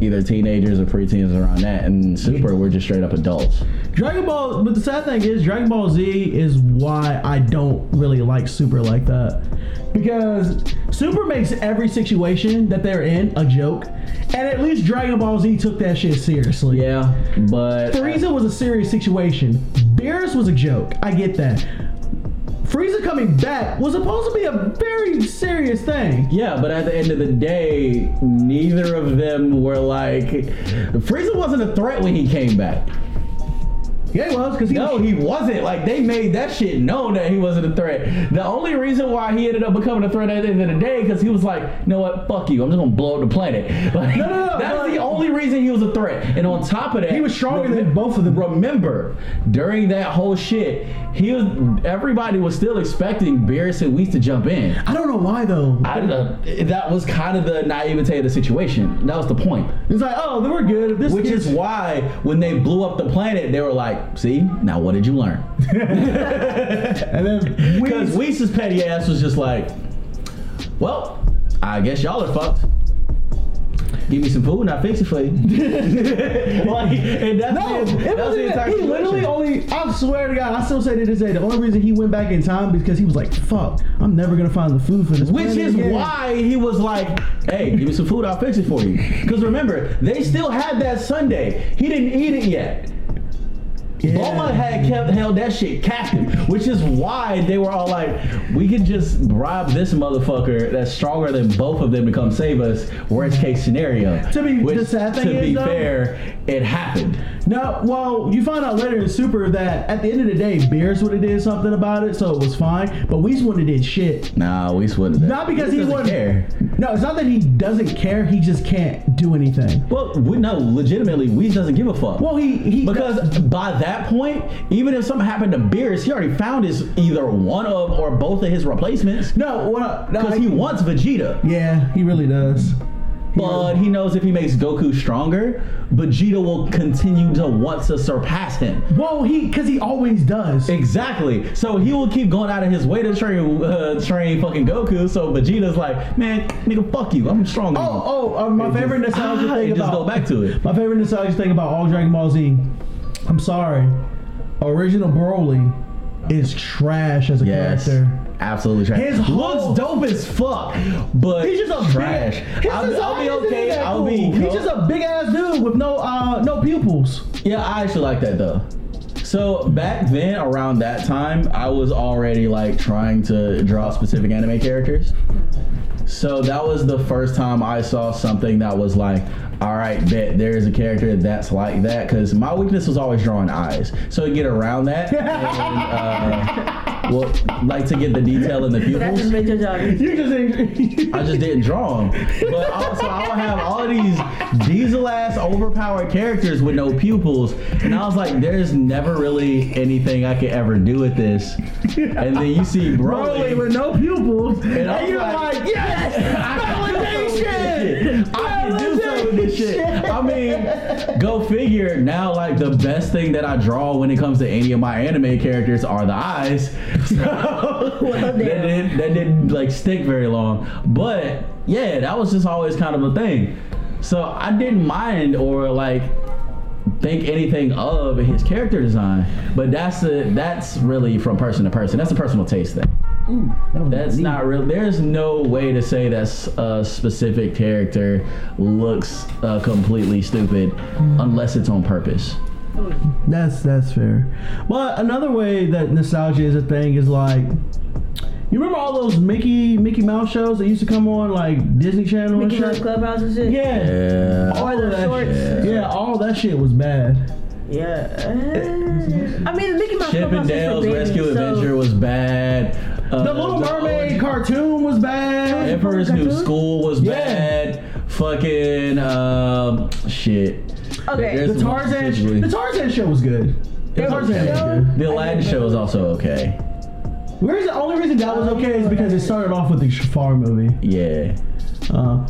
either teenagers or preteens around that, and Super we're just straight up adults. Dragon Ball, but the sad thing is, Dragon Ball Z is why I don't really like Super like that. Because Super makes every situation that they're in a joke, and at least Dragon Ball Z took that shit seriously. Yeah, but Frieza was a serious situation. Beerus was a joke. I get that. Frieza coming back was supposed to be a very serious thing. Yeah, but at the end of the day, neither of them were like. Frieza wasn't a threat when he came back. Yeah, he was because he No, was, he wasn't. Like they made that shit known that he wasn't a threat. The only reason why he ended up becoming a threat at the end of the day because he was like, you know what, fuck you, I'm just gonna blow up the planet. Like, No, no, no, That's no. the only reason he was a threat. And on top of that, He was stronger than both of them. Remember, during that whole shit, he was. Everybody was still expecting Beerus and Whis to jump in. I don't know why though. I, uh, that was kind of the naivete of the situation. That was the point. It's like, oh, then we're good. This Which is why when they blew up the planet, they were like, "See, now what did you learn?" and then Because we, Whis' petty ass was just like, "Well, I guess y'all are fucked. Give me some food and I'll fix it for you." like, and that's no, the, it that's wasn't the entire He literally only. I swear to God, I still say to this day, the only reason he went back in time because he was like, "Fuck, I'm never gonna find the food for this." Which is again." why he was like, "Hey, give me some food. I'll fix it for you." Because remember, they still had that sundae. He didn't eat it yet. Yeah. Bulma had kept held that shit captive, which is why they were all like, "We can just bribe this motherfucker that's stronger than both of them to come save us." Worst case scenario. To be- which, the sad thing to is, be though- fair, it happened. No, well, you find out later in Super that at the end of the day, Beerus would have did something about it, so it was fine. But Whis wouldn't have did shit. Nah, we wouldn't. Have. Not because he doesn't wouldn't care. No, it's not that he doesn't care. He just can't do anything. Well, we, no, legitimately, Whis doesn't give a fuck. Well, he he Because by that point, even if something happened to Beerus, he already found his either one of or both of his replacements. no? I- No, Because he wants Vegeta. Yeah, he really does. But he knows if he makes Goku stronger, Vegeta will continue to want to surpass him. Well, he because he always does. Exactly. So he will keep going out of his way to train, uh, train fucking Goku. So Vegeta's like, man, nigga, fuck you. I'm stronger. Oh, oh, uh, my And favorite just- nostalgia ah, thing about just go back to it. my favorite nostalgia thing about all Dragon Ball Z. I'm sorry, original Broly is trash as a Yes. character. Absolutely trash. His looks dope as fuck, but He's just a trash. Big, his I'll, I'll be okay. I'll cool. be. He's just a big ass dude with no uh no pupils. Yeah, I actually like that though. So back then, around that time, I was already like trying to draw specific anime characters. So that was the first time I saw something that was like, all right, bet there is a character that's like that. Because my weakness was always drawing eyes. So to get around that, and, uh, well, like to get the detail in the So that just pupils. made your job. You just ain't. I just didn't draw them. But also, I would have all of these diesel ass overpowered characters with no pupils. And I was like, there's never really anything I could ever do with this. And then you see Broly Broly. with no pupils, and, And you're like, like, yes. I can do something with this shit. I mean, go figure. Now, like the best thing that I draw when it comes to any of my anime characters are the eyes. So that didn't that didn't like stick very long. But yeah, that was just always kind of a thing. So I didn't mind or like think anything of his character design. But that's a, that's really from person to person. That's a personal taste thing. That's not real. There's no way to say that a specific character looks uh, completely stupid unless it's on purpose. That's that's fair. But another way that nostalgia is a thing is like you remember all those Mickey Mickey Mouse shows that used to come on like Disney Channel Mickey and Mouse shit? Clubhouse and shit. Yeah. Yeah. All Or of that shorts. shit. Yeah, all that shit was bad. Yeah. Uh, I mean, Mickey Mouse Chip and Clubhouse is for Dale's Rescue so- Adventure was bad. Uh, The Little Mermaid cartoon was bad. Emperor's New cartoon? School was Yeah. bad. Fucking um, shit. Okay. There's The Tarzan specifically. the Tarzan show was good. The Tarzan okay. was good. The Aladdin show was also okay. Where's the only reason that was okay is because it started off with the Jafar movie. Yeah. Uh,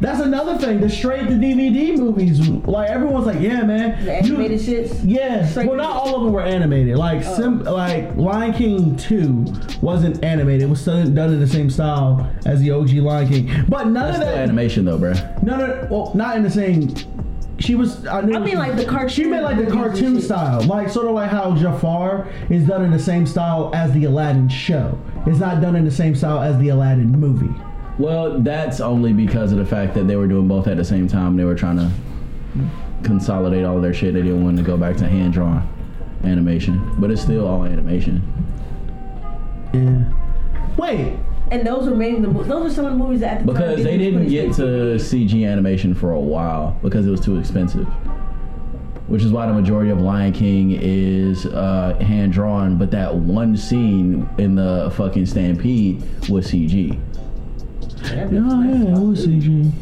that's another thing. The straight to DVD movies, like everyone's like, yeah, man. The you- animated shits. Yeah, Straight well, not all of them were animated. Like, oh. sim, like Lion King Two wasn't animated. It was done done in the same style as the OG Lion King. But none That's of still that. animation though, bruh. No, no, well, not in the same. She was. I, knew I mean, like the cartoon. She meant like the cartoon style, like sort of like how Jafar is done in the same style as the Aladdin show. It's not done in the same style as the Aladdin movie. Well, that's only because of the fact that they were doing both at the same time. They were trying to consolidate all of their shit. They didn't want to go back to hand drawn animation, but it's still all animation. Yeah. Wait, And those were mainly the those are some of the movies that at the time Because they didn't get to CG animation for a while because it was too expensive. which is why the majority of Lion King is uh, hand drawn. But that one scene in the fucking stampede was CG. Yeah, yeah, it was CG.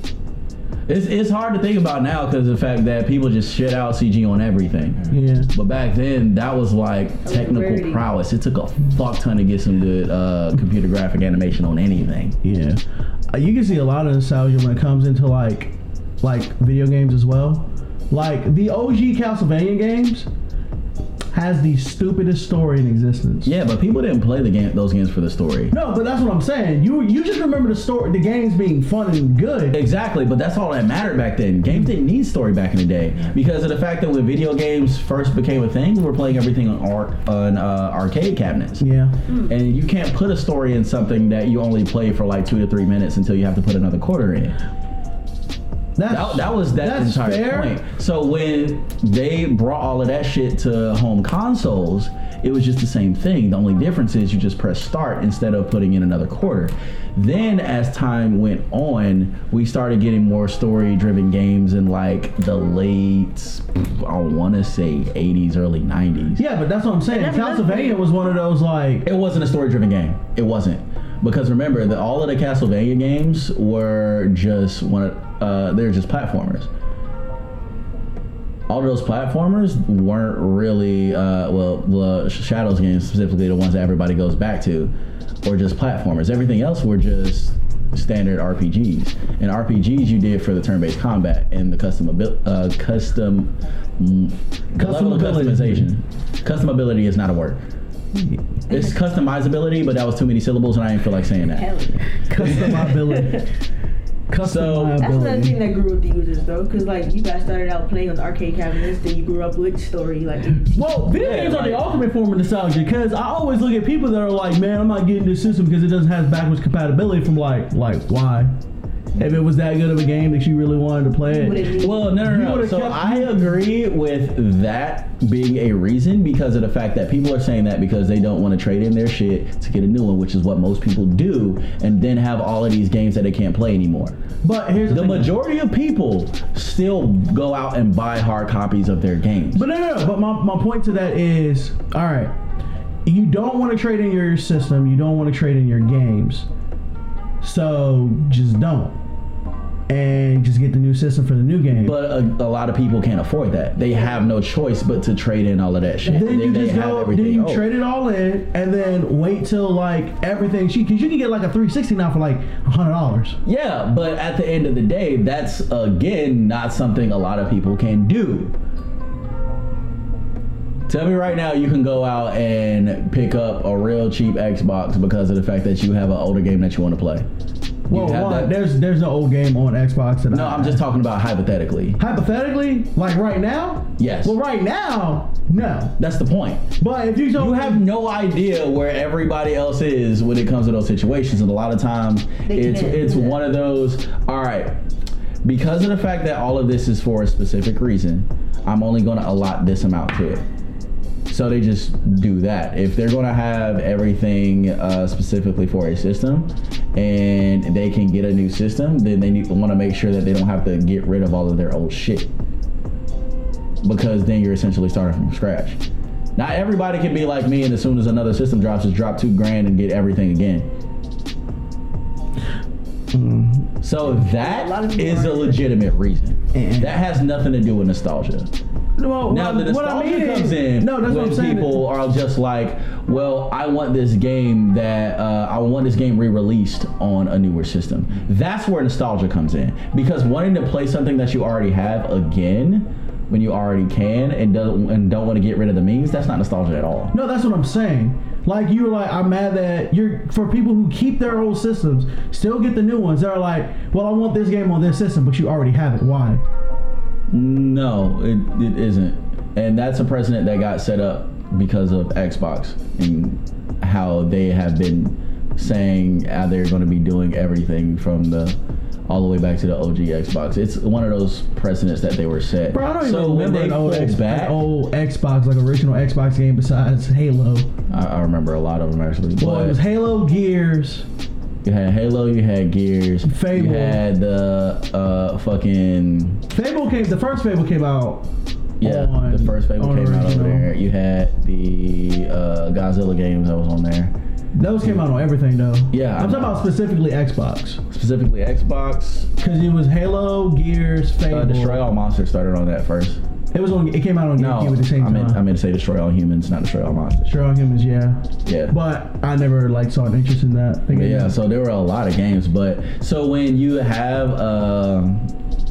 It's, it's hard to think about now because the fact that people just shit out CG on everything. Yeah. But back then, that was like technical rarity. prowess. It took a fuck ton to get some good uh, computer graphic animation on anything. Yeah, uh, you can see a lot of nostalgia when it comes into like, like video games as well. Like the OG Castlevania games has the stupidest story in existence. Yeah, but people didn't play the game, those games for the story. No, but that's what I'm saying. You you just remember the story, the games being fun and good. Exactly, but that's all that mattered back then. Games didn't need story back in the day because of the fact that when video games first became a thing, we were playing everything on art on uh, arcade cabinets. Yeah, And you can't put a story in something that you only play for like two to three minutes until you have to put another quarter in. That's That, that was that that's entire fair. point. So when they brought all of that shit to home consoles, it was just the same thing. The only difference is you just press start instead of putting in another quarter. Then as time went on, we started getting more story-driven games in like the late, I want to say 80s, early 90s. Yeah, but that's what I'm saying. That's- that's Castlevania was one of those like It wasn't a story-driven game. It wasn't. Because remember that all of the Castlevania games were just one. of- Uh, they're just platformers. All of those platformers weren't really uh, well. The Shadows games specifically, the ones that everybody goes back to, were just platformers. Everything else were just standard RPGs. And RPGs you did for the turn-based combat and the custom abil- uh, custom mm, the level of Customability. customization. Customability is not a word. It's customizability, but that was too many syllables, and I didn't feel like saying that. Hell yeah. customizability. That's another thing that grew with the users though, because like you guys started out playing on the arcade cabinets, then you grew up with story. Like, Well, video Yeah, games are the ultimate form of nostalgia because I always look at people that are like, man, I'm not getting this system because it doesn't have backwards compatibility from like, like why? If it was that good of a game that you really wanted to play it. it- Well, no, no, You no. So I agree with that being a reason because of the fact that people are saying that because they don't want to trade in their shit to get a new one, which is what most people do, and then have all of these games that they can't play anymore. But here's the, The majority of people still go out and buy hard copies of their games. But no, no, no. But my, my point to that is, all right, you don't want to trade in your system. You don't want to trade in your games. So just don't, and just get the new system for the new game. But a, a lot of people can't afford that. They have no choice but to trade in all of that shit. then you they just go, then you trade it all in, and then wait till like everything. Because you can get like a 360 now for like hundred dollars. Yeah, but at the end of the day, that's again not something a lot of people can do. Tell me right now, you can go out and pick up a real cheap Xbox because of the fact that you have an older game that you want to play. You Well, one, that- there's there's no old game on Xbox. That no, I, I'm just talking about hypothetically. hypothetically, like right now. Yes. Well, right now, no. That's the point. But if you don't, You have no idea where everybody else is when it comes to those situations, and a lot of times They it's can't it's do that. one of those. All right, because of the fact that all of this is for a specific reason, I'm only going to allot this amount to it. So they just do that. If they're going to have everything uh, specifically for a system, and they can get a new system, then they want to make sure that they don't have to get rid of all of their old shit because then you're essentially starting from scratch. Not everybody can be like me, and as soon as another system drops, just drop two grand and get everything again. So A lot that is a legitimate reason. And- That has nothing to do with nostalgia. Well, Now the what I nostalgia mean is- comes in No, that's when what I'm saying. people are just like, "Well, I want this game that uh, I want this game re-released on a newer system." That's where nostalgia comes in because wanting to play something that you already have again when you already can and don't and don't want to get rid of the memes. That's not nostalgia at all. No, that's what I'm saying. Like you were like, I'm mad that you're for people who keep their old systems, still get the new ones. They're like, well, I want this game on this system, but you already have it. Why? No, it, it isn't. And that's a precedent that got set up because of Xbox and how they have been saying how they're going to be doing everything from the all the way back to the OG Xbox. It's one of those precedents that they were set. Bro, I don't so even remember an old, pulled X, back, an old Xbox, like original Xbox game besides Halo. I, I remember a lot of them actually. Well, it was Halo, Gears. You had Halo, you had Gears, Fable. you had the uh, fucking Fable came. The first Fable came out Yeah, on- the first Fable came out over there. You had the uh, Godzilla games that was on there. Those came out on everything though. Yeah, I'm I talking about specifically Xbox Specifically Xbox. because it was Halo, Gears, Fable. Uh, Destroy All Monsters started on that first. It was on. It came out on No, GameCube at the same I meant, time. I meant to say Destroy All Humans, not Destroy All Monsters. Destroy All Humans, yeah. Yeah. But I never like saw an interest in that. But yeah, so there were a lot of games, but so when you have um,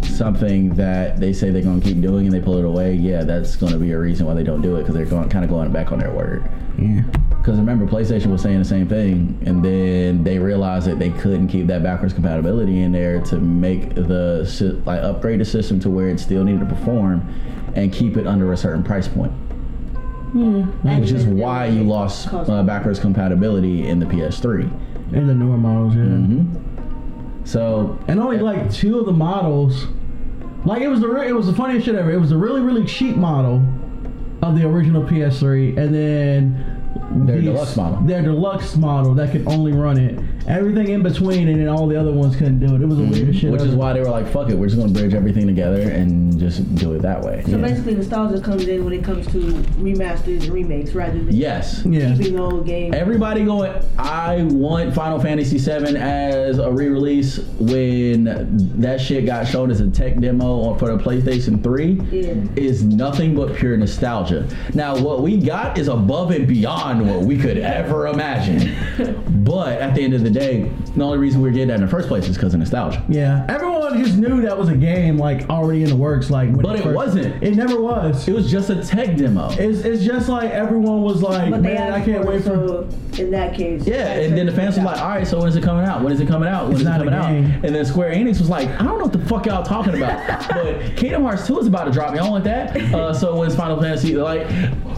something that they say they're gonna keep doing and they pull it away, yeah, that's gonna be a reason why they don't do it because they're going kind of going back on their word. yeah. Because remember, PlayStation was saying the same thing, and then they realized that they couldn't keep that backwards compatibility in there to make the like upgrade the system to where it still needed to perform, and keep it under a certain price point. And Which is why you lost uh, backwards compatibility in the PS3. And the newer models, yeah. hmm So And only like two of the models. Like it was the re- it was the funniest shit ever. It was a really really cheap model of the original PS3, and then Their the- deluxe model. Their deluxe model that could only run it. Everything in between, and then all the other ones couldn't do it. It was the mm-hmm. weirdest shit. Which is why they were like, "Fuck it, we're just gonna bridge everything together and just do it that way." So basically, nostalgia comes in when it comes to remasters and remakes rather than Yes. Yeah. keeping the old game. Everybody going, I want Final Fantasy VII as a re-release when that shit got shown as a tech demo for the PlayStation 3 Yeah. is nothing but pure nostalgia. Now, what we got is above and beyond what we could ever imagine. but at the end of the day, the only reason we getting that in the first place is because of nostalgia. Yeah, everyone just knew that was a game like already in the works. Like, when But it first- wasn't. It never was. It was just a tech demo. It's, it's just like everyone was like, but man, I can't wait for. in that case, Yeah, that's and then the fans was like, all right, so when is it coming out? When is it coming out? When It's is it not a coming out? And then Square Enix was like, I don't know what the fuck y'all talking about. but Kingdom Hearts 2 is about to drop. Y'all want that? Uh, so when's Final Fantasy? Like,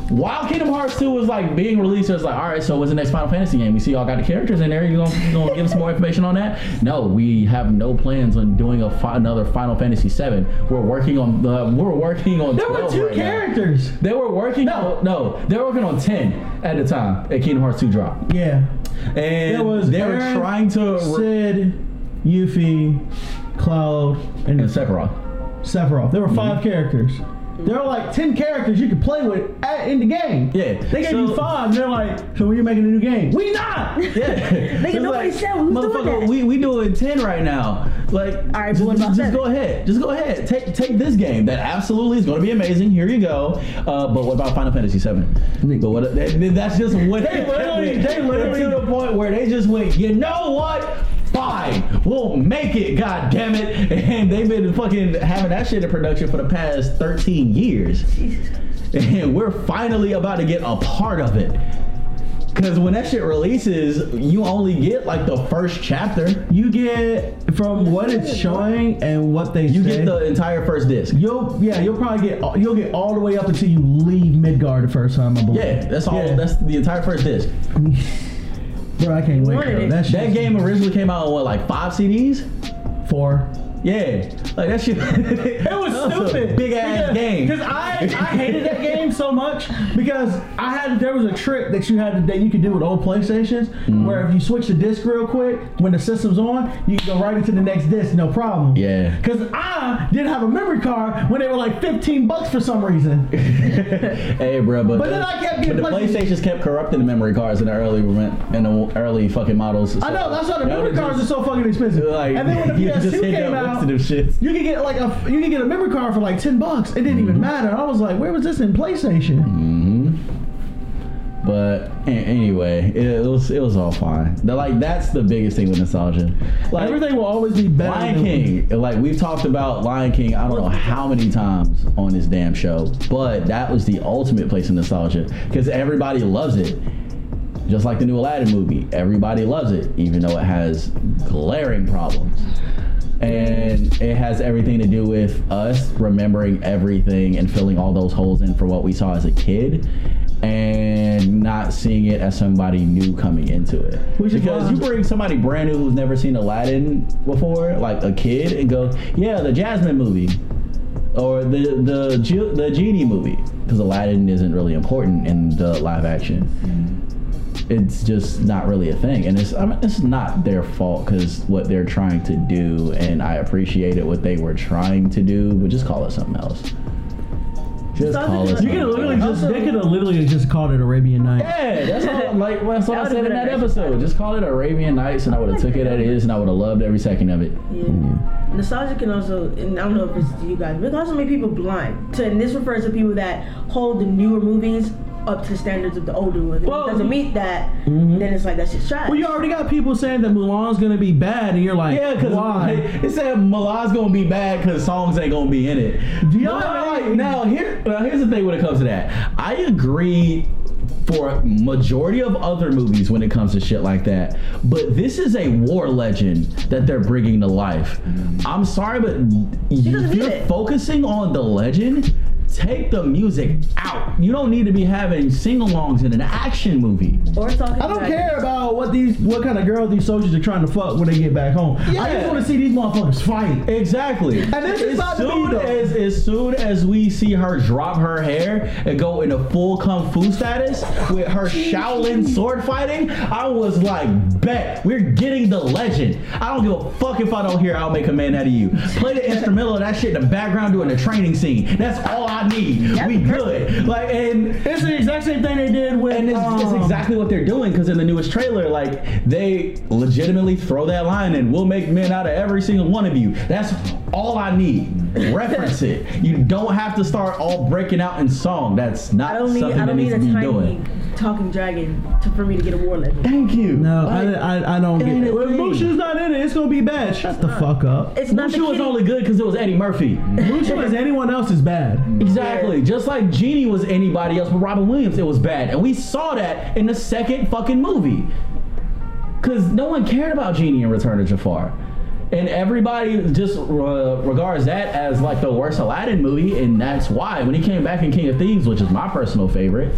while Kingdom Hearts 2 was like being released, it was like, all right, so when's the next Final Fantasy game? We see y'all got the characters in there. You gonna, you gonna give us more information on that? No, we have no plans on doing a fi- another Final Fantasy 7. We're working on the. We're working on. There were two right now. characters. They were working. No, no, they were working on 10 at the time at Kingdom Hearts 2 drop. Yeah, And There was they were trying to Cid, Yuffie, Cloud, and and Sephiroth. Sephiroth. There were 5 Mm-hmm. characters. There are like ten characters you could play with at, in the game. Yeah, They gave you so- five. They're like, so when you making a new game? We not. Yeah, Nigga, nobody said who's doing motherfucker. that." We we doing ten right now. Like, all right, just, just go ahead. Just go ahead. Take take this game that absolutely is going to be amazing. Here you go. Uh, but what about Final Fantasy VII? But what? that- That's just what They literally- they literally- to the point where they just went. You know what? Fine, we'll make it. God damn it! And they've been fucking having that shit in production for the past thirteen years. And we're finally about to get a part of it. Cause when that shit releases, you only get like the first chapter. You get from what it's showing and what they You say, get the entire first disc. You'll yeah, you'll probably get all- you'll get all the way up until you leave Midgar the first time. I believe. Yeah, that's all. Yeah. That's the entire first disc. Bro, I can't wait. Bro. it. That, That game originally came out on what, like five CDs? four. Yeah, like that shit. It was stupid. Big ass game. Because I, I hated that game so much because I had there was a trick that you had to, that you could do with old PlayStations Mm. where if you switch the disc real quick when the system's on, you can go right into the next disc, no problem. Yeah. Because I didn't have a memory card when they were like 15 bucks for some reason. hey, bro, but, But then I kept getting but the PlayStation- PlayStations kept corrupting the memory cards in the early in the early fucking models. I know that's why the That memory was cards are so fucking expensive. Like, and then when the you just PS2 hit came out, of shit. you could get like a you could get a memory card for like 10 bucks. It didn't Mm-hmm. even matter. I was like, where was this in PlayStation? hmm But a- anyway, it, it was it was all fine. The, like that's the biggest thing with nostalgia. Like Everything will always be better. Lion King, like we've talked about Lion King, I don't know how many times on this damn show, but that was the ultimate place in nostalgia because everybody loves it. Just like the new Aladdin movie, everybody loves it, even though it has glaring problems. And it has everything to do with us remembering everything and filling all those holes in for what we saw as a kid and not seeing it as somebody new coming into it. Which because you bring somebody brand new who's never seen Aladdin before, like a kid, and go, yeah, the Jasmine movie. Or the the the genie movie, because Aladdin isn't really important in the live action it's just not really a thing and it's I mean, it's not their fault because what they're trying to do and i appreciated what they were trying to do but just call it something else Just Nostalgia call it. can- You could literally just Also- they could have literally just called it Arabian Night. Yeah, that's all. Like that's what I That said in that been a nice episode. Just call it Arabian Nights, and I would have took it as it is, and I would have loved every second of it. Yeah. Mm-hmm. Nostalgia can also, and I don't know if it's to you guys, but it can also make people blind. To, and this refers to people that hold the newer movies up to standards of the older ones. If Well- it doesn't meet that, Mm-hmm. then it's like that's just trash. Well, you already got people saying that Mulan's gonna be bad, and you're like, Yeah, because why? it said Mulan's gonna be bad because songs ain't gonna be in it. Do y'all But, like, now here, now here's the thing when it comes to that. I agree for majority of other movies when it comes to shit like that, but this is a war legend that they're bringing to life. I'm sorry, but you, if you're focusing on the legend. Take the music out. You don't need to be having sing-alongs in an action movie. or talking. I don't about- care about what these, what kind of girl these soldiers are trying to fuck when they get back home. Yeah. I just want to see these motherfuckers fight. Exactly. And this is as about to be soon as as soon as we see her drop her hair and go into full kung fu status with her Shaolin sword fighting, I was like, bet we're getting the legend. I don't give a fuck if I don't hear I'll make a man out of you. Play the instrumental of that shit in the background during the training scene. That's all I need. we good. Like and It's the exact same thing they did with. and it's, it's um, exactly what they're doing because in the newest trailer, like they legitimately throw that line and we'll make men out of every single one of you. That's all I need. Reference it. You don't have to start all breaking out in song. That's not I don't need. something I don't that need needs to be tiny doing. Talking dragon to, for me to get a war legend. Thank you. No, Like, I, I, I don't get it. a If. Mushu's not in it, it's gonna be bad. Shut the fuck up. It's not Mushu was only good because it was Eddie Murphy. Mushu as anyone else is bad. Exactly. Just like Genie was anybody else but Robin Williams, it was bad. And we saw that in the second fucking movie. Because no one cared about Genie in Return of Jafar. And everybody just uh, regards that as like the worst Aladdin movie, and that's why when he came back in King of Thieves, which is my personal favorite,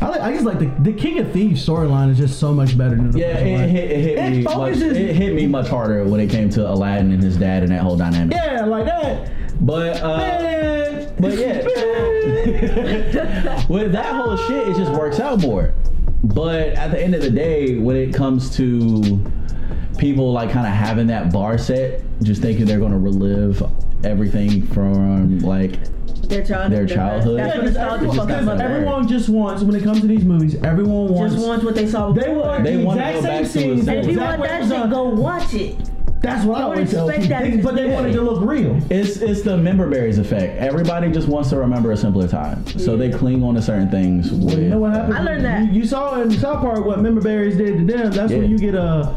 I, like, I just like the, the King of Thieves storyline is just so much better than the yeah, first it, one. hit, it hit It me. Much, focuses- it hit me much harder when it came to Aladdin and his dad and that whole dynamic. Yeah, like that. But uh, Man. But yeah, with that whole shit, it just works out more. But at the end of the day, when it comes to people like kind of having that bar set, just thinking they're gonna relive everything from like Their childhood. Their childhood. That's Yeah, what because nostalgia everyone- fucks because everyone- everyone just wants when it comes to these movies, everyone wants just wants what they saw. they want They the wanna exact go same back to a scenes. And if you want that it shit, go watch it. That's what I I would always tell people. that But they be- want it to look real. it's it's the member berries effect. Everybody just wants to remember a simpler time, so they cling on to certain things. With, You know what happened? I learned that. You, you saw in South Park what Member Berries did to them. That's Yeah. when you get a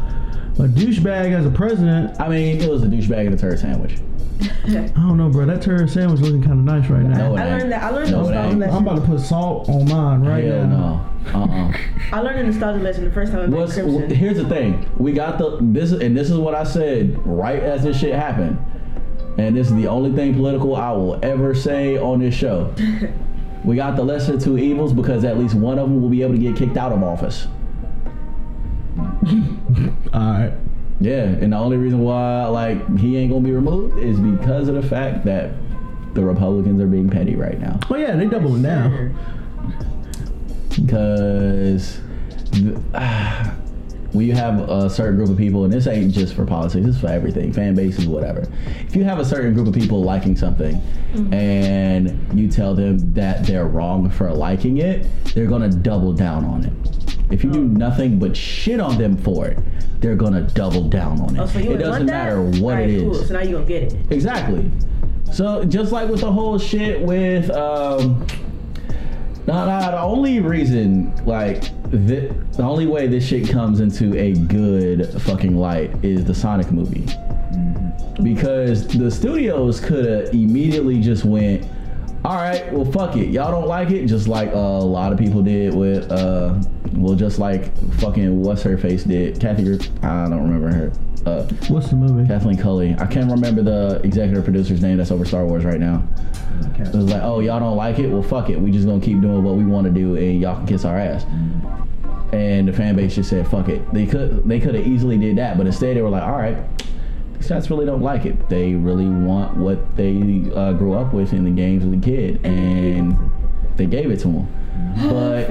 a douchebag as a president. I mean, it was a douchebag and a turd sandwich. I don't know, bro. That turd sandwich looking kind of nice right now. No, it I ain't. learned that. I learned No, the nostalgia lesson. I'm about to put salt on mine right Hell now. no. Uh-uh. I learned a nostalgia lesson the first time I met What's, Crimson. here's the thing. We got the this and this is what I said right as this shit happened. And this is the only thing political I will ever say on this show. we got the lesser two evils because at least one of them will be able to get kicked out of office. All right. Yeah, and the only reason why like he ain't gonna be removed is because of the fact that the Republicans are being petty right now. Oh yeah, they doubling down. because th- when you have a certain group of people, and this ain't just for politics, this is for everything, fan bases, whatever. If you have a certain group of people liking something, mm-hmm. and you tell them that they're wrong for liking it, they're gonna double down on it. If you do nothing but shit on them for it, they're gonna double down on it. Oh, so you it doesn't matter what it is. Cool. So now you gonna get it. Exactly. So just like with the whole shit with um no, no, the only reason, like, the, the only way this shit comes into a good fucking light is the Sonic movie. Because the studios could have immediately just went, all right, well, fuck it. Y'all don't like it, just like uh, a lot of people did with, uh, well, just like fucking what's her face did. Kathy, I don't remember her. Uh, What's the movie? Kathleen Cully. I can't remember the executive producer's name that's over Star Wars right now. It was like, oh, y'all don't like it? Well, fuck it. We just gonna keep doing what we want to do, and y'all can kiss our ass. And the fan base just said, fuck it. They could they could have easily did that, but instead they were like, all right, guys really don't like it. They really want what they uh, grew up with in the games as a kid, and they gave it to them. But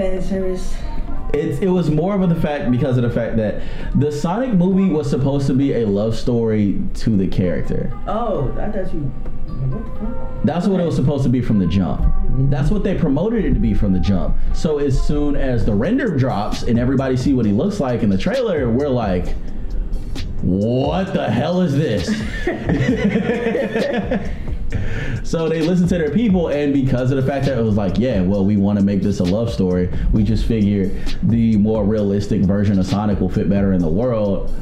it, it was more of the fact because of the fact that the Sonic movie was supposed to be a love story to the character. Oh, I thought you. What the? That's what it was supposed to be from the jump. That's what they promoted it to be from the jump. So as soon as the render drops and everybody see what he looks like in the trailer, we're like, what the hell is this? so they listened to their people, and because of the fact that it was like, yeah, well, we want to make this a love story, we just figured the more realistic version of Sonic will fit better in the world.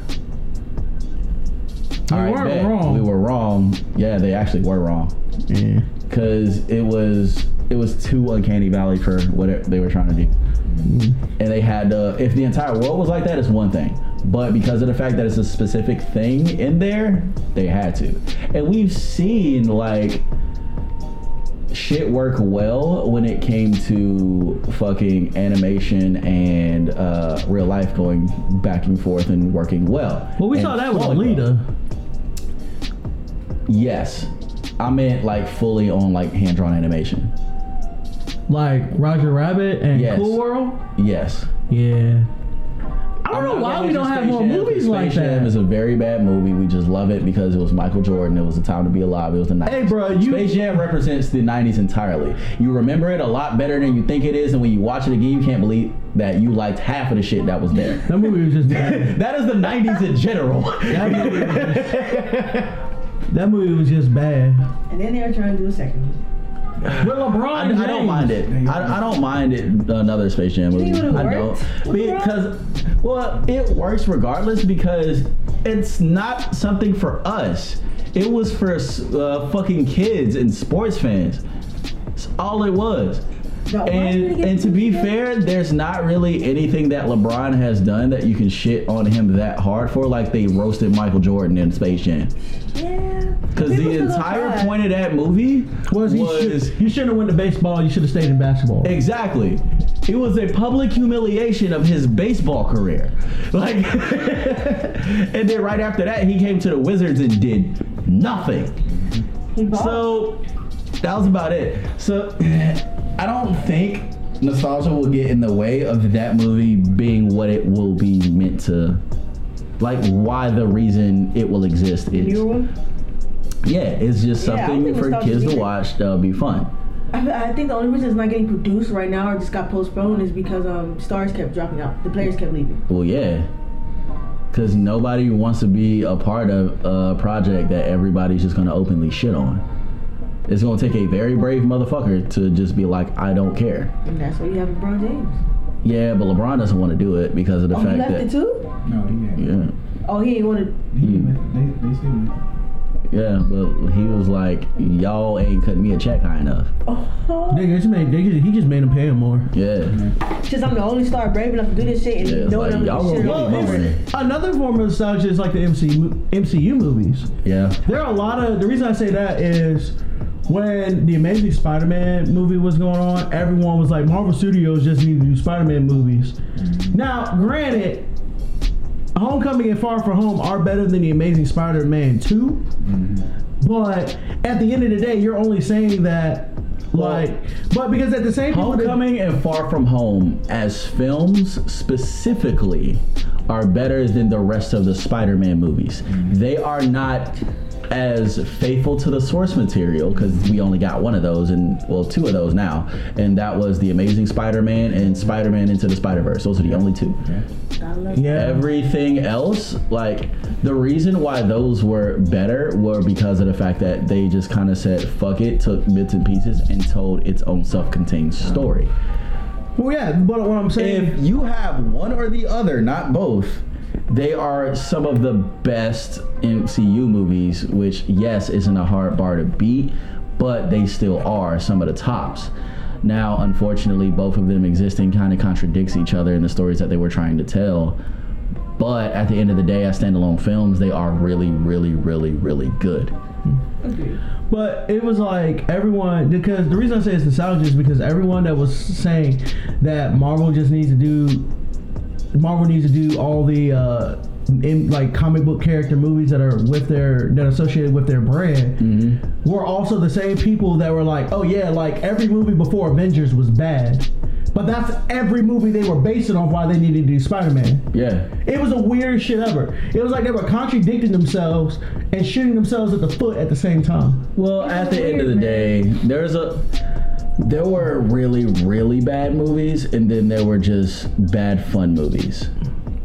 We weren't wrong. We were wrong. Yeah, they actually were wrong Yeah. because it was it was too uncanny valley for what they were trying to do. Mm-hmm. And they had to. If the entire world was like that, it's one thing. But because of the fact that it's a specific thing in there, they had to. And we've seen like shit work well when it came to fucking animation and uh, real life going back and forth and working well. Well, we And saw that with Lita. Yes, I meant like fully on like hand drawn animation. Like Roger Rabbit and Yes. Cool World. Yes. Yeah. I don't I'm know why we don't have Space more Jam, movies Space like Jam that. is a very bad movie. We just love it because it was Michael Jordan. It was the time to be alive. It was the 90s. Hey, bro, you- Space Jam represents the 90s entirely. You remember it a lot better than you think it is, and when you watch it again, you can't believe that you liked half of the shit that was there. That movie was just bad. that is the 90s in general. that, movie was just, that movie was just bad. And then they were trying to do a second one. With LeBron I, James. I don't mind it. I, I don't mind it. Another Space Jam movie. think I don't because well, it works regardless because it's not something for us. It was for uh, fucking kids and sports fans. That's all it was. Now, And and to be that? fair, there's not really anything that LeBron has done that you can shit on him that hard for. Like they roasted Michael Jordan in Space Jam. Yeah. Because the entire try. point of that movie Was he? was should, you shouldn't have went to baseball. You should have stayed in basketball. Exactly. It was a public humiliation of his baseball career. Like, and then right after that, he came to the Wizards and did nothing. He bought. So that was about it. So I don't think nostalgia will get in the way of that movie being what it will be meant to. Like, why the reason it will exist is. Newer one. Yeah, it's just Yeah, something think for kids to watch that'll be fun. I, I think the only reason it's not getting produced right now or just got postponed is because um stars kept dropping out. The players kept leaving. Well, yeah. Because nobody wants to be a part of a project that everybody's just going to openly shit on. It's going to take a very brave motherfucker to just be like, I don't care. And that's why you have LeBron James. Yeah, but LeBron doesn't want to do it because of the Oh, he left that. it too? No, he didn't. Yeah. Oh, he ain't wanted. He they, they still went. Yeah, but he was like, y'all ain't cutting me a check high enough. Oh, They just made. They just, he just made him pay him more. Yeah. since I'm the only star brave enough to do this shit and Yeah, it's no like, one else y'all can shit gonna on get me. me it's- Another form of nostalgia is like the MCU, MCU movies. Yeah. There are a lot of. The reason I say that is when the Amazing Spider-Man movie was going on, everyone was like, Marvel Studios just need to do Spider-Man movies. Mm-hmm. Now, granted, Homecoming and Far From Home are better than the Amazing Spider-Man 2, mm-hmm. but at the end of the day, you're only saying that. Like, but because at the same people that- Homecoming and Far From Home as films specifically are better than the rest of the Spider-Man movies. Mm-hmm. They are not as faithful to the source material because we only got one of those and well two of those now and that was the amazing spider-man and spider-man into the spider-verse. Those are the only two. Yeah, everything else like the reason why those were better were because of the fact that they just kind of said fuck it took bits and pieces and told its own self-contained story. Well, yeah. But what I'm saying, if you have one or the other not both they are some of the best MCU movies which yes isn't a hard bar to beat but they still are some of the tops now unfortunately both of them existing kind of contradicts each other in the stories that they were trying to tell but at the end of the day as standalone films they are really really really really good Agreed. But it was like everyone because the reason I say it's nostalgia is because everyone that was saying that Marvel just needs to do Marvel needs to do all the uh in, like comic book character movies that are with their that are associated with their brand were also the same people that were like, oh yeah, like every movie before Avengers was bad. But that's every movie they were basing on why they needed to do Spider-Man. yeah It was the weirdest shit ever. It was like they were contradicting themselves and shooting themselves at the foot at the same time. Well, at the end of the day, there's a There were really, really bad movies, and then there were just bad fun movies.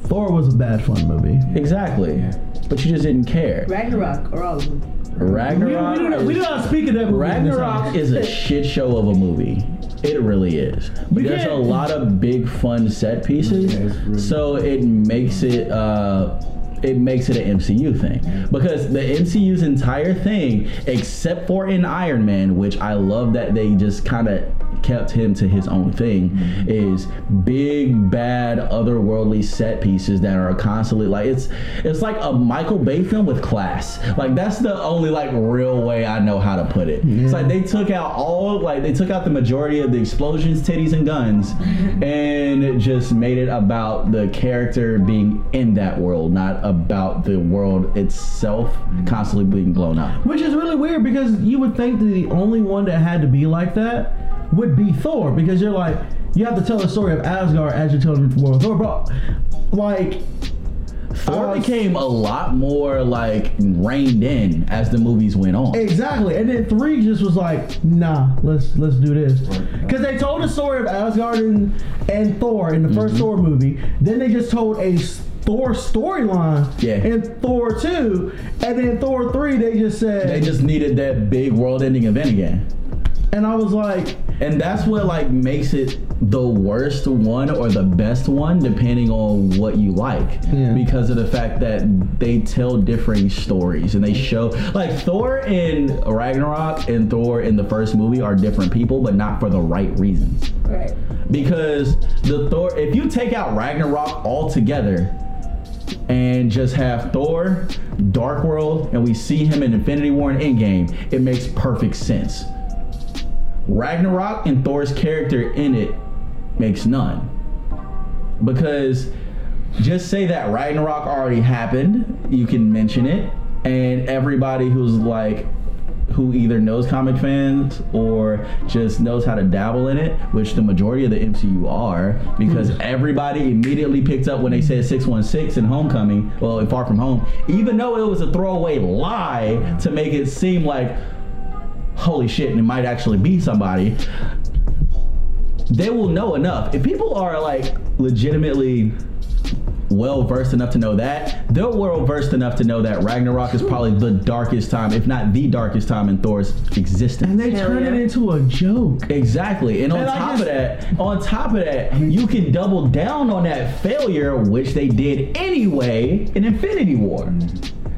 Thor was a bad fun movie. Exactly. But you just didn't care. Ragnarok or all of them. We, we, Ragnarok. do not, we do is- not speak of that movie. Ragnarok is a shit show of a movie. It really is. But there's a can't- lot of big fun set pieces, Yeah, really- so it makes it uh, it makes it an MCU thing. Because the MCU's entire thing, except for in Iron Man, which I love that they just kind of kept him to his own thing, is big bad otherworldly set pieces that are constantly like it's it's like a Michael Bay film with class. Like that's the only like real way I know how to put it. It's like they took out all like they took out the majority of the explosions, titties, and guns, and just made it about the character being in that world, not about the world itself constantly being blown up. Which is really weird because you would think that the only one that had to be like that would be Thor because you're like you have to tell the story of Asgard as you're telling the world Thor, bro. Like Thor became a lot more like reined in as the movies went on. exactly, and then three just was like, nah, let's let's do this because they told the story of Asgard and, and Thor in the 1st Mm-hmm. Thor movie. Then they just told a Thor storyline Yeah. in Thor two, and then Thor three they just said, They just needed that big world-ending event again. and I was like, And that's what like makes it the worst one or the best one, depending on what you like. Yeah. Because of the fact that they tell differing stories and they show like Thor in Ragnarok and Thor in the first movie are different people, but not for the right reasons. Right. Because the Thor, if you take out Ragnarok altogether and just have Thor, Dark World, and we see him in Infinity War and Endgame, it makes perfect sense. Ragnarok and Thor's character in it makes none. Because just say that Ragnarok already happened, you can mention it, and everybody who's like, who either knows comic fans or just knows how to dabble in it, which the majority of the MCU are, because hmm. everybody immediately picked up when they said 616 in Homecoming, well, in Far From Home, even though it was a throwaway lie to make it seem like, holy shit, and it might actually be somebody they will know enough. If people are like legitimately well versed enough to know that, they're well versed enough to know that Ragnarok is probably the darkest time, if not the darkest time in Thor's existence. and they Hell turned yeah. it into a joke. Exactly. And on And I top just- of that, on top of that, you can double down on that failure, which they did anyway in Infinity War.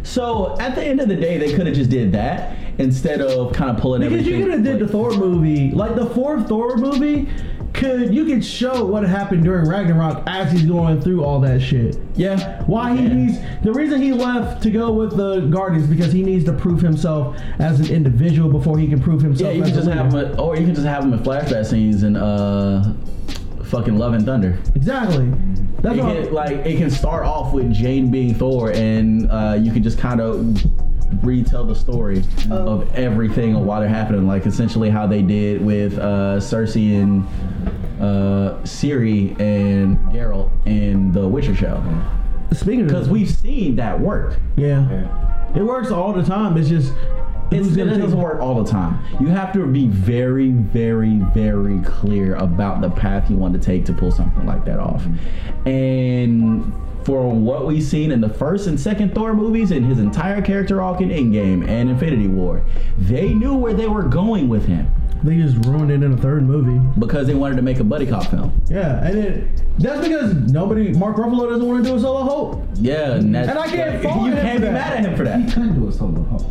So at the end of the day, they could have just did that instead of kind of pulling everything. Because you could have did the Thor movie, like the fourth Thor movie. Could you could show what happened during Ragnarok as he's going through all that shit? yeah. Why he needs the reason he left to go with the Guardians because he needs to prove himself as an individual before he can prove himself. Yeah, you can just have them, or you can just have him in flashback scenes and uh, fucking Love and Thunder. exactly. That's It can, like it can start off with Jane being Thor, and uh, you can just kind of retell the story Oh. of everything of why they're happening, like essentially how they did with uh, Cersei and uh, Ciri and Geralt in the Witcher show, speaking because we've seen that work. yeah. Yeah. it works all the time. It's just It's, it gonna doesn't work all the time. You have to be very, very, very clear about the path you want to take to pull something like that off. And for what we've seen in the first and second Thor movies and his entire character arc in Endgame and Infinity War, they knew where they were going with him They just ruined it in a third movie. because they wanted to make a buddy cop film. Yeah, and it, that's because nobody, Mark Ruffalo doesn't want to do a solo Hulk. Yeah, and, that's, And I can't like, fault you him can't for be that. mad at him for He that. couldn't do a solo Hulk.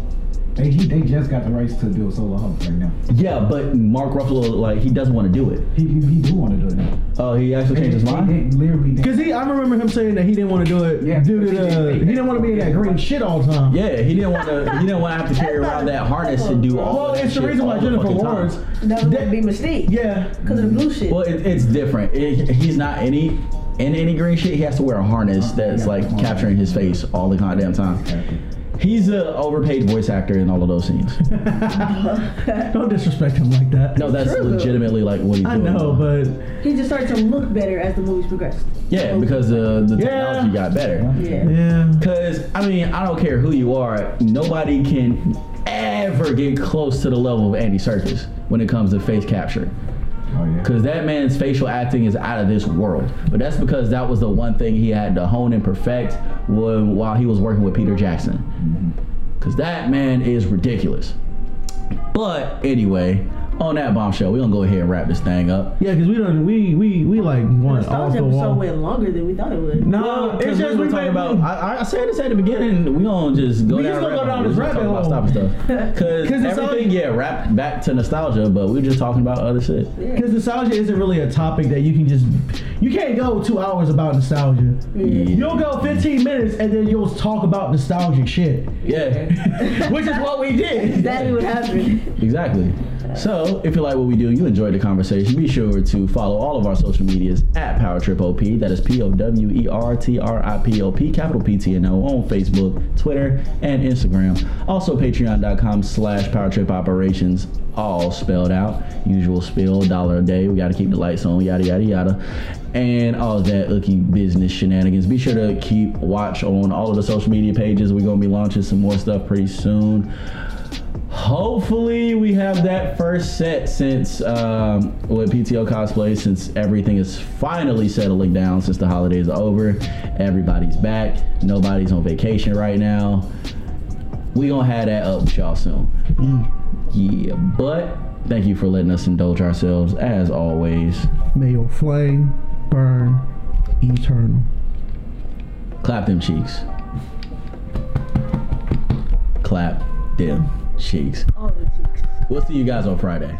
They, he, they just got the rights to do a solo Hulk right now. Yeah, but Mark Ruffalo, like, he doesn't want to do it. He, he, he do want to do it now. Oh, he actually changed his mind. literally. Because he, I remember him saying that he didn't want to do it Yeah. due to the, he didn't want to be in that green shit all the time. Yeah, he didn't want to. He didn't want to have to carry around that harness and do all. Well, it's the reason why Jennifer fucking time. Lawrence. That was be Mystique. Yeah, Because of the blue shit. Well, it, it's different. It, he's not any in any green shit. He has to wear a harness oh, that's like capturing his face all the goddamn time. Exactly. He's an overpaid voice actor in all of those scenes. don't disrespect him like that. No, that's True, legitimately like what he's I doing. know, but he just started to look better as the movies progressed. yeah, because the the Yeah. technology got better. Yeah. yeah, Because I mean, I don't care who you are. Nobody can. ever get close to the level of Andy Serkis when it comes to face capture. Oh yeah. Because that man's facial acting is out of this world. But that's because that was the one thing he had to hone and perfect when, while he was working with Peter Jackson. Mm-hmm. Because that man is ridiculous. But anyway, on that bombshell, we're going to go ahead and wrap this thing up. Yeah, because we don't we we we like went off Nostalgia the episode wall. went longer than we thought it would. No, it's just we we talking made- about. I, I said this at the beginning. We gonna just go We down. just gonna rabbit go down hole. this rabbit talk about hole. stuff. Because 'Cause it's everything, all- yeah, wrapped back to nostalgia, but we are just talking about other shit. Because nostalgia isn't really a topic that you can just you can't go two hours about nostalgia. You'll go 15 minutes and then you'll talk about nostalgic shit, Yeah, which is what we did. Exactly what happened. exactly. So, if you like what we do, you enjoyed the conversation, be sure to follow all of our social medias at Power Trip OP. That is P O W E R T R I P O P, capital P T N O, on Facebook, Twitter, and Instagram. Also, patreon.com slash Power Trip Operations, all spelled out. Usual spill, dollar a day. We got to keep the lights on, yada, yada, yada. And all that looking business shenanigans. Be sure to keep watch on all of the social media pages. We're going to be launching some more stuff pretty soon. Hopefully, we have that first set since um, with PTO cosplay, since everything is finally settling down since the holidays are over. Everybody's back. Nobody's on vacation right now. We gonna have that up with y'all soon. Yeah, but thank you for letting us indulge ourselves as always. May your flame burn eternal. Clap them cheeks. Clap them cheeks. All the cheeks. We'll see you guys on Friday.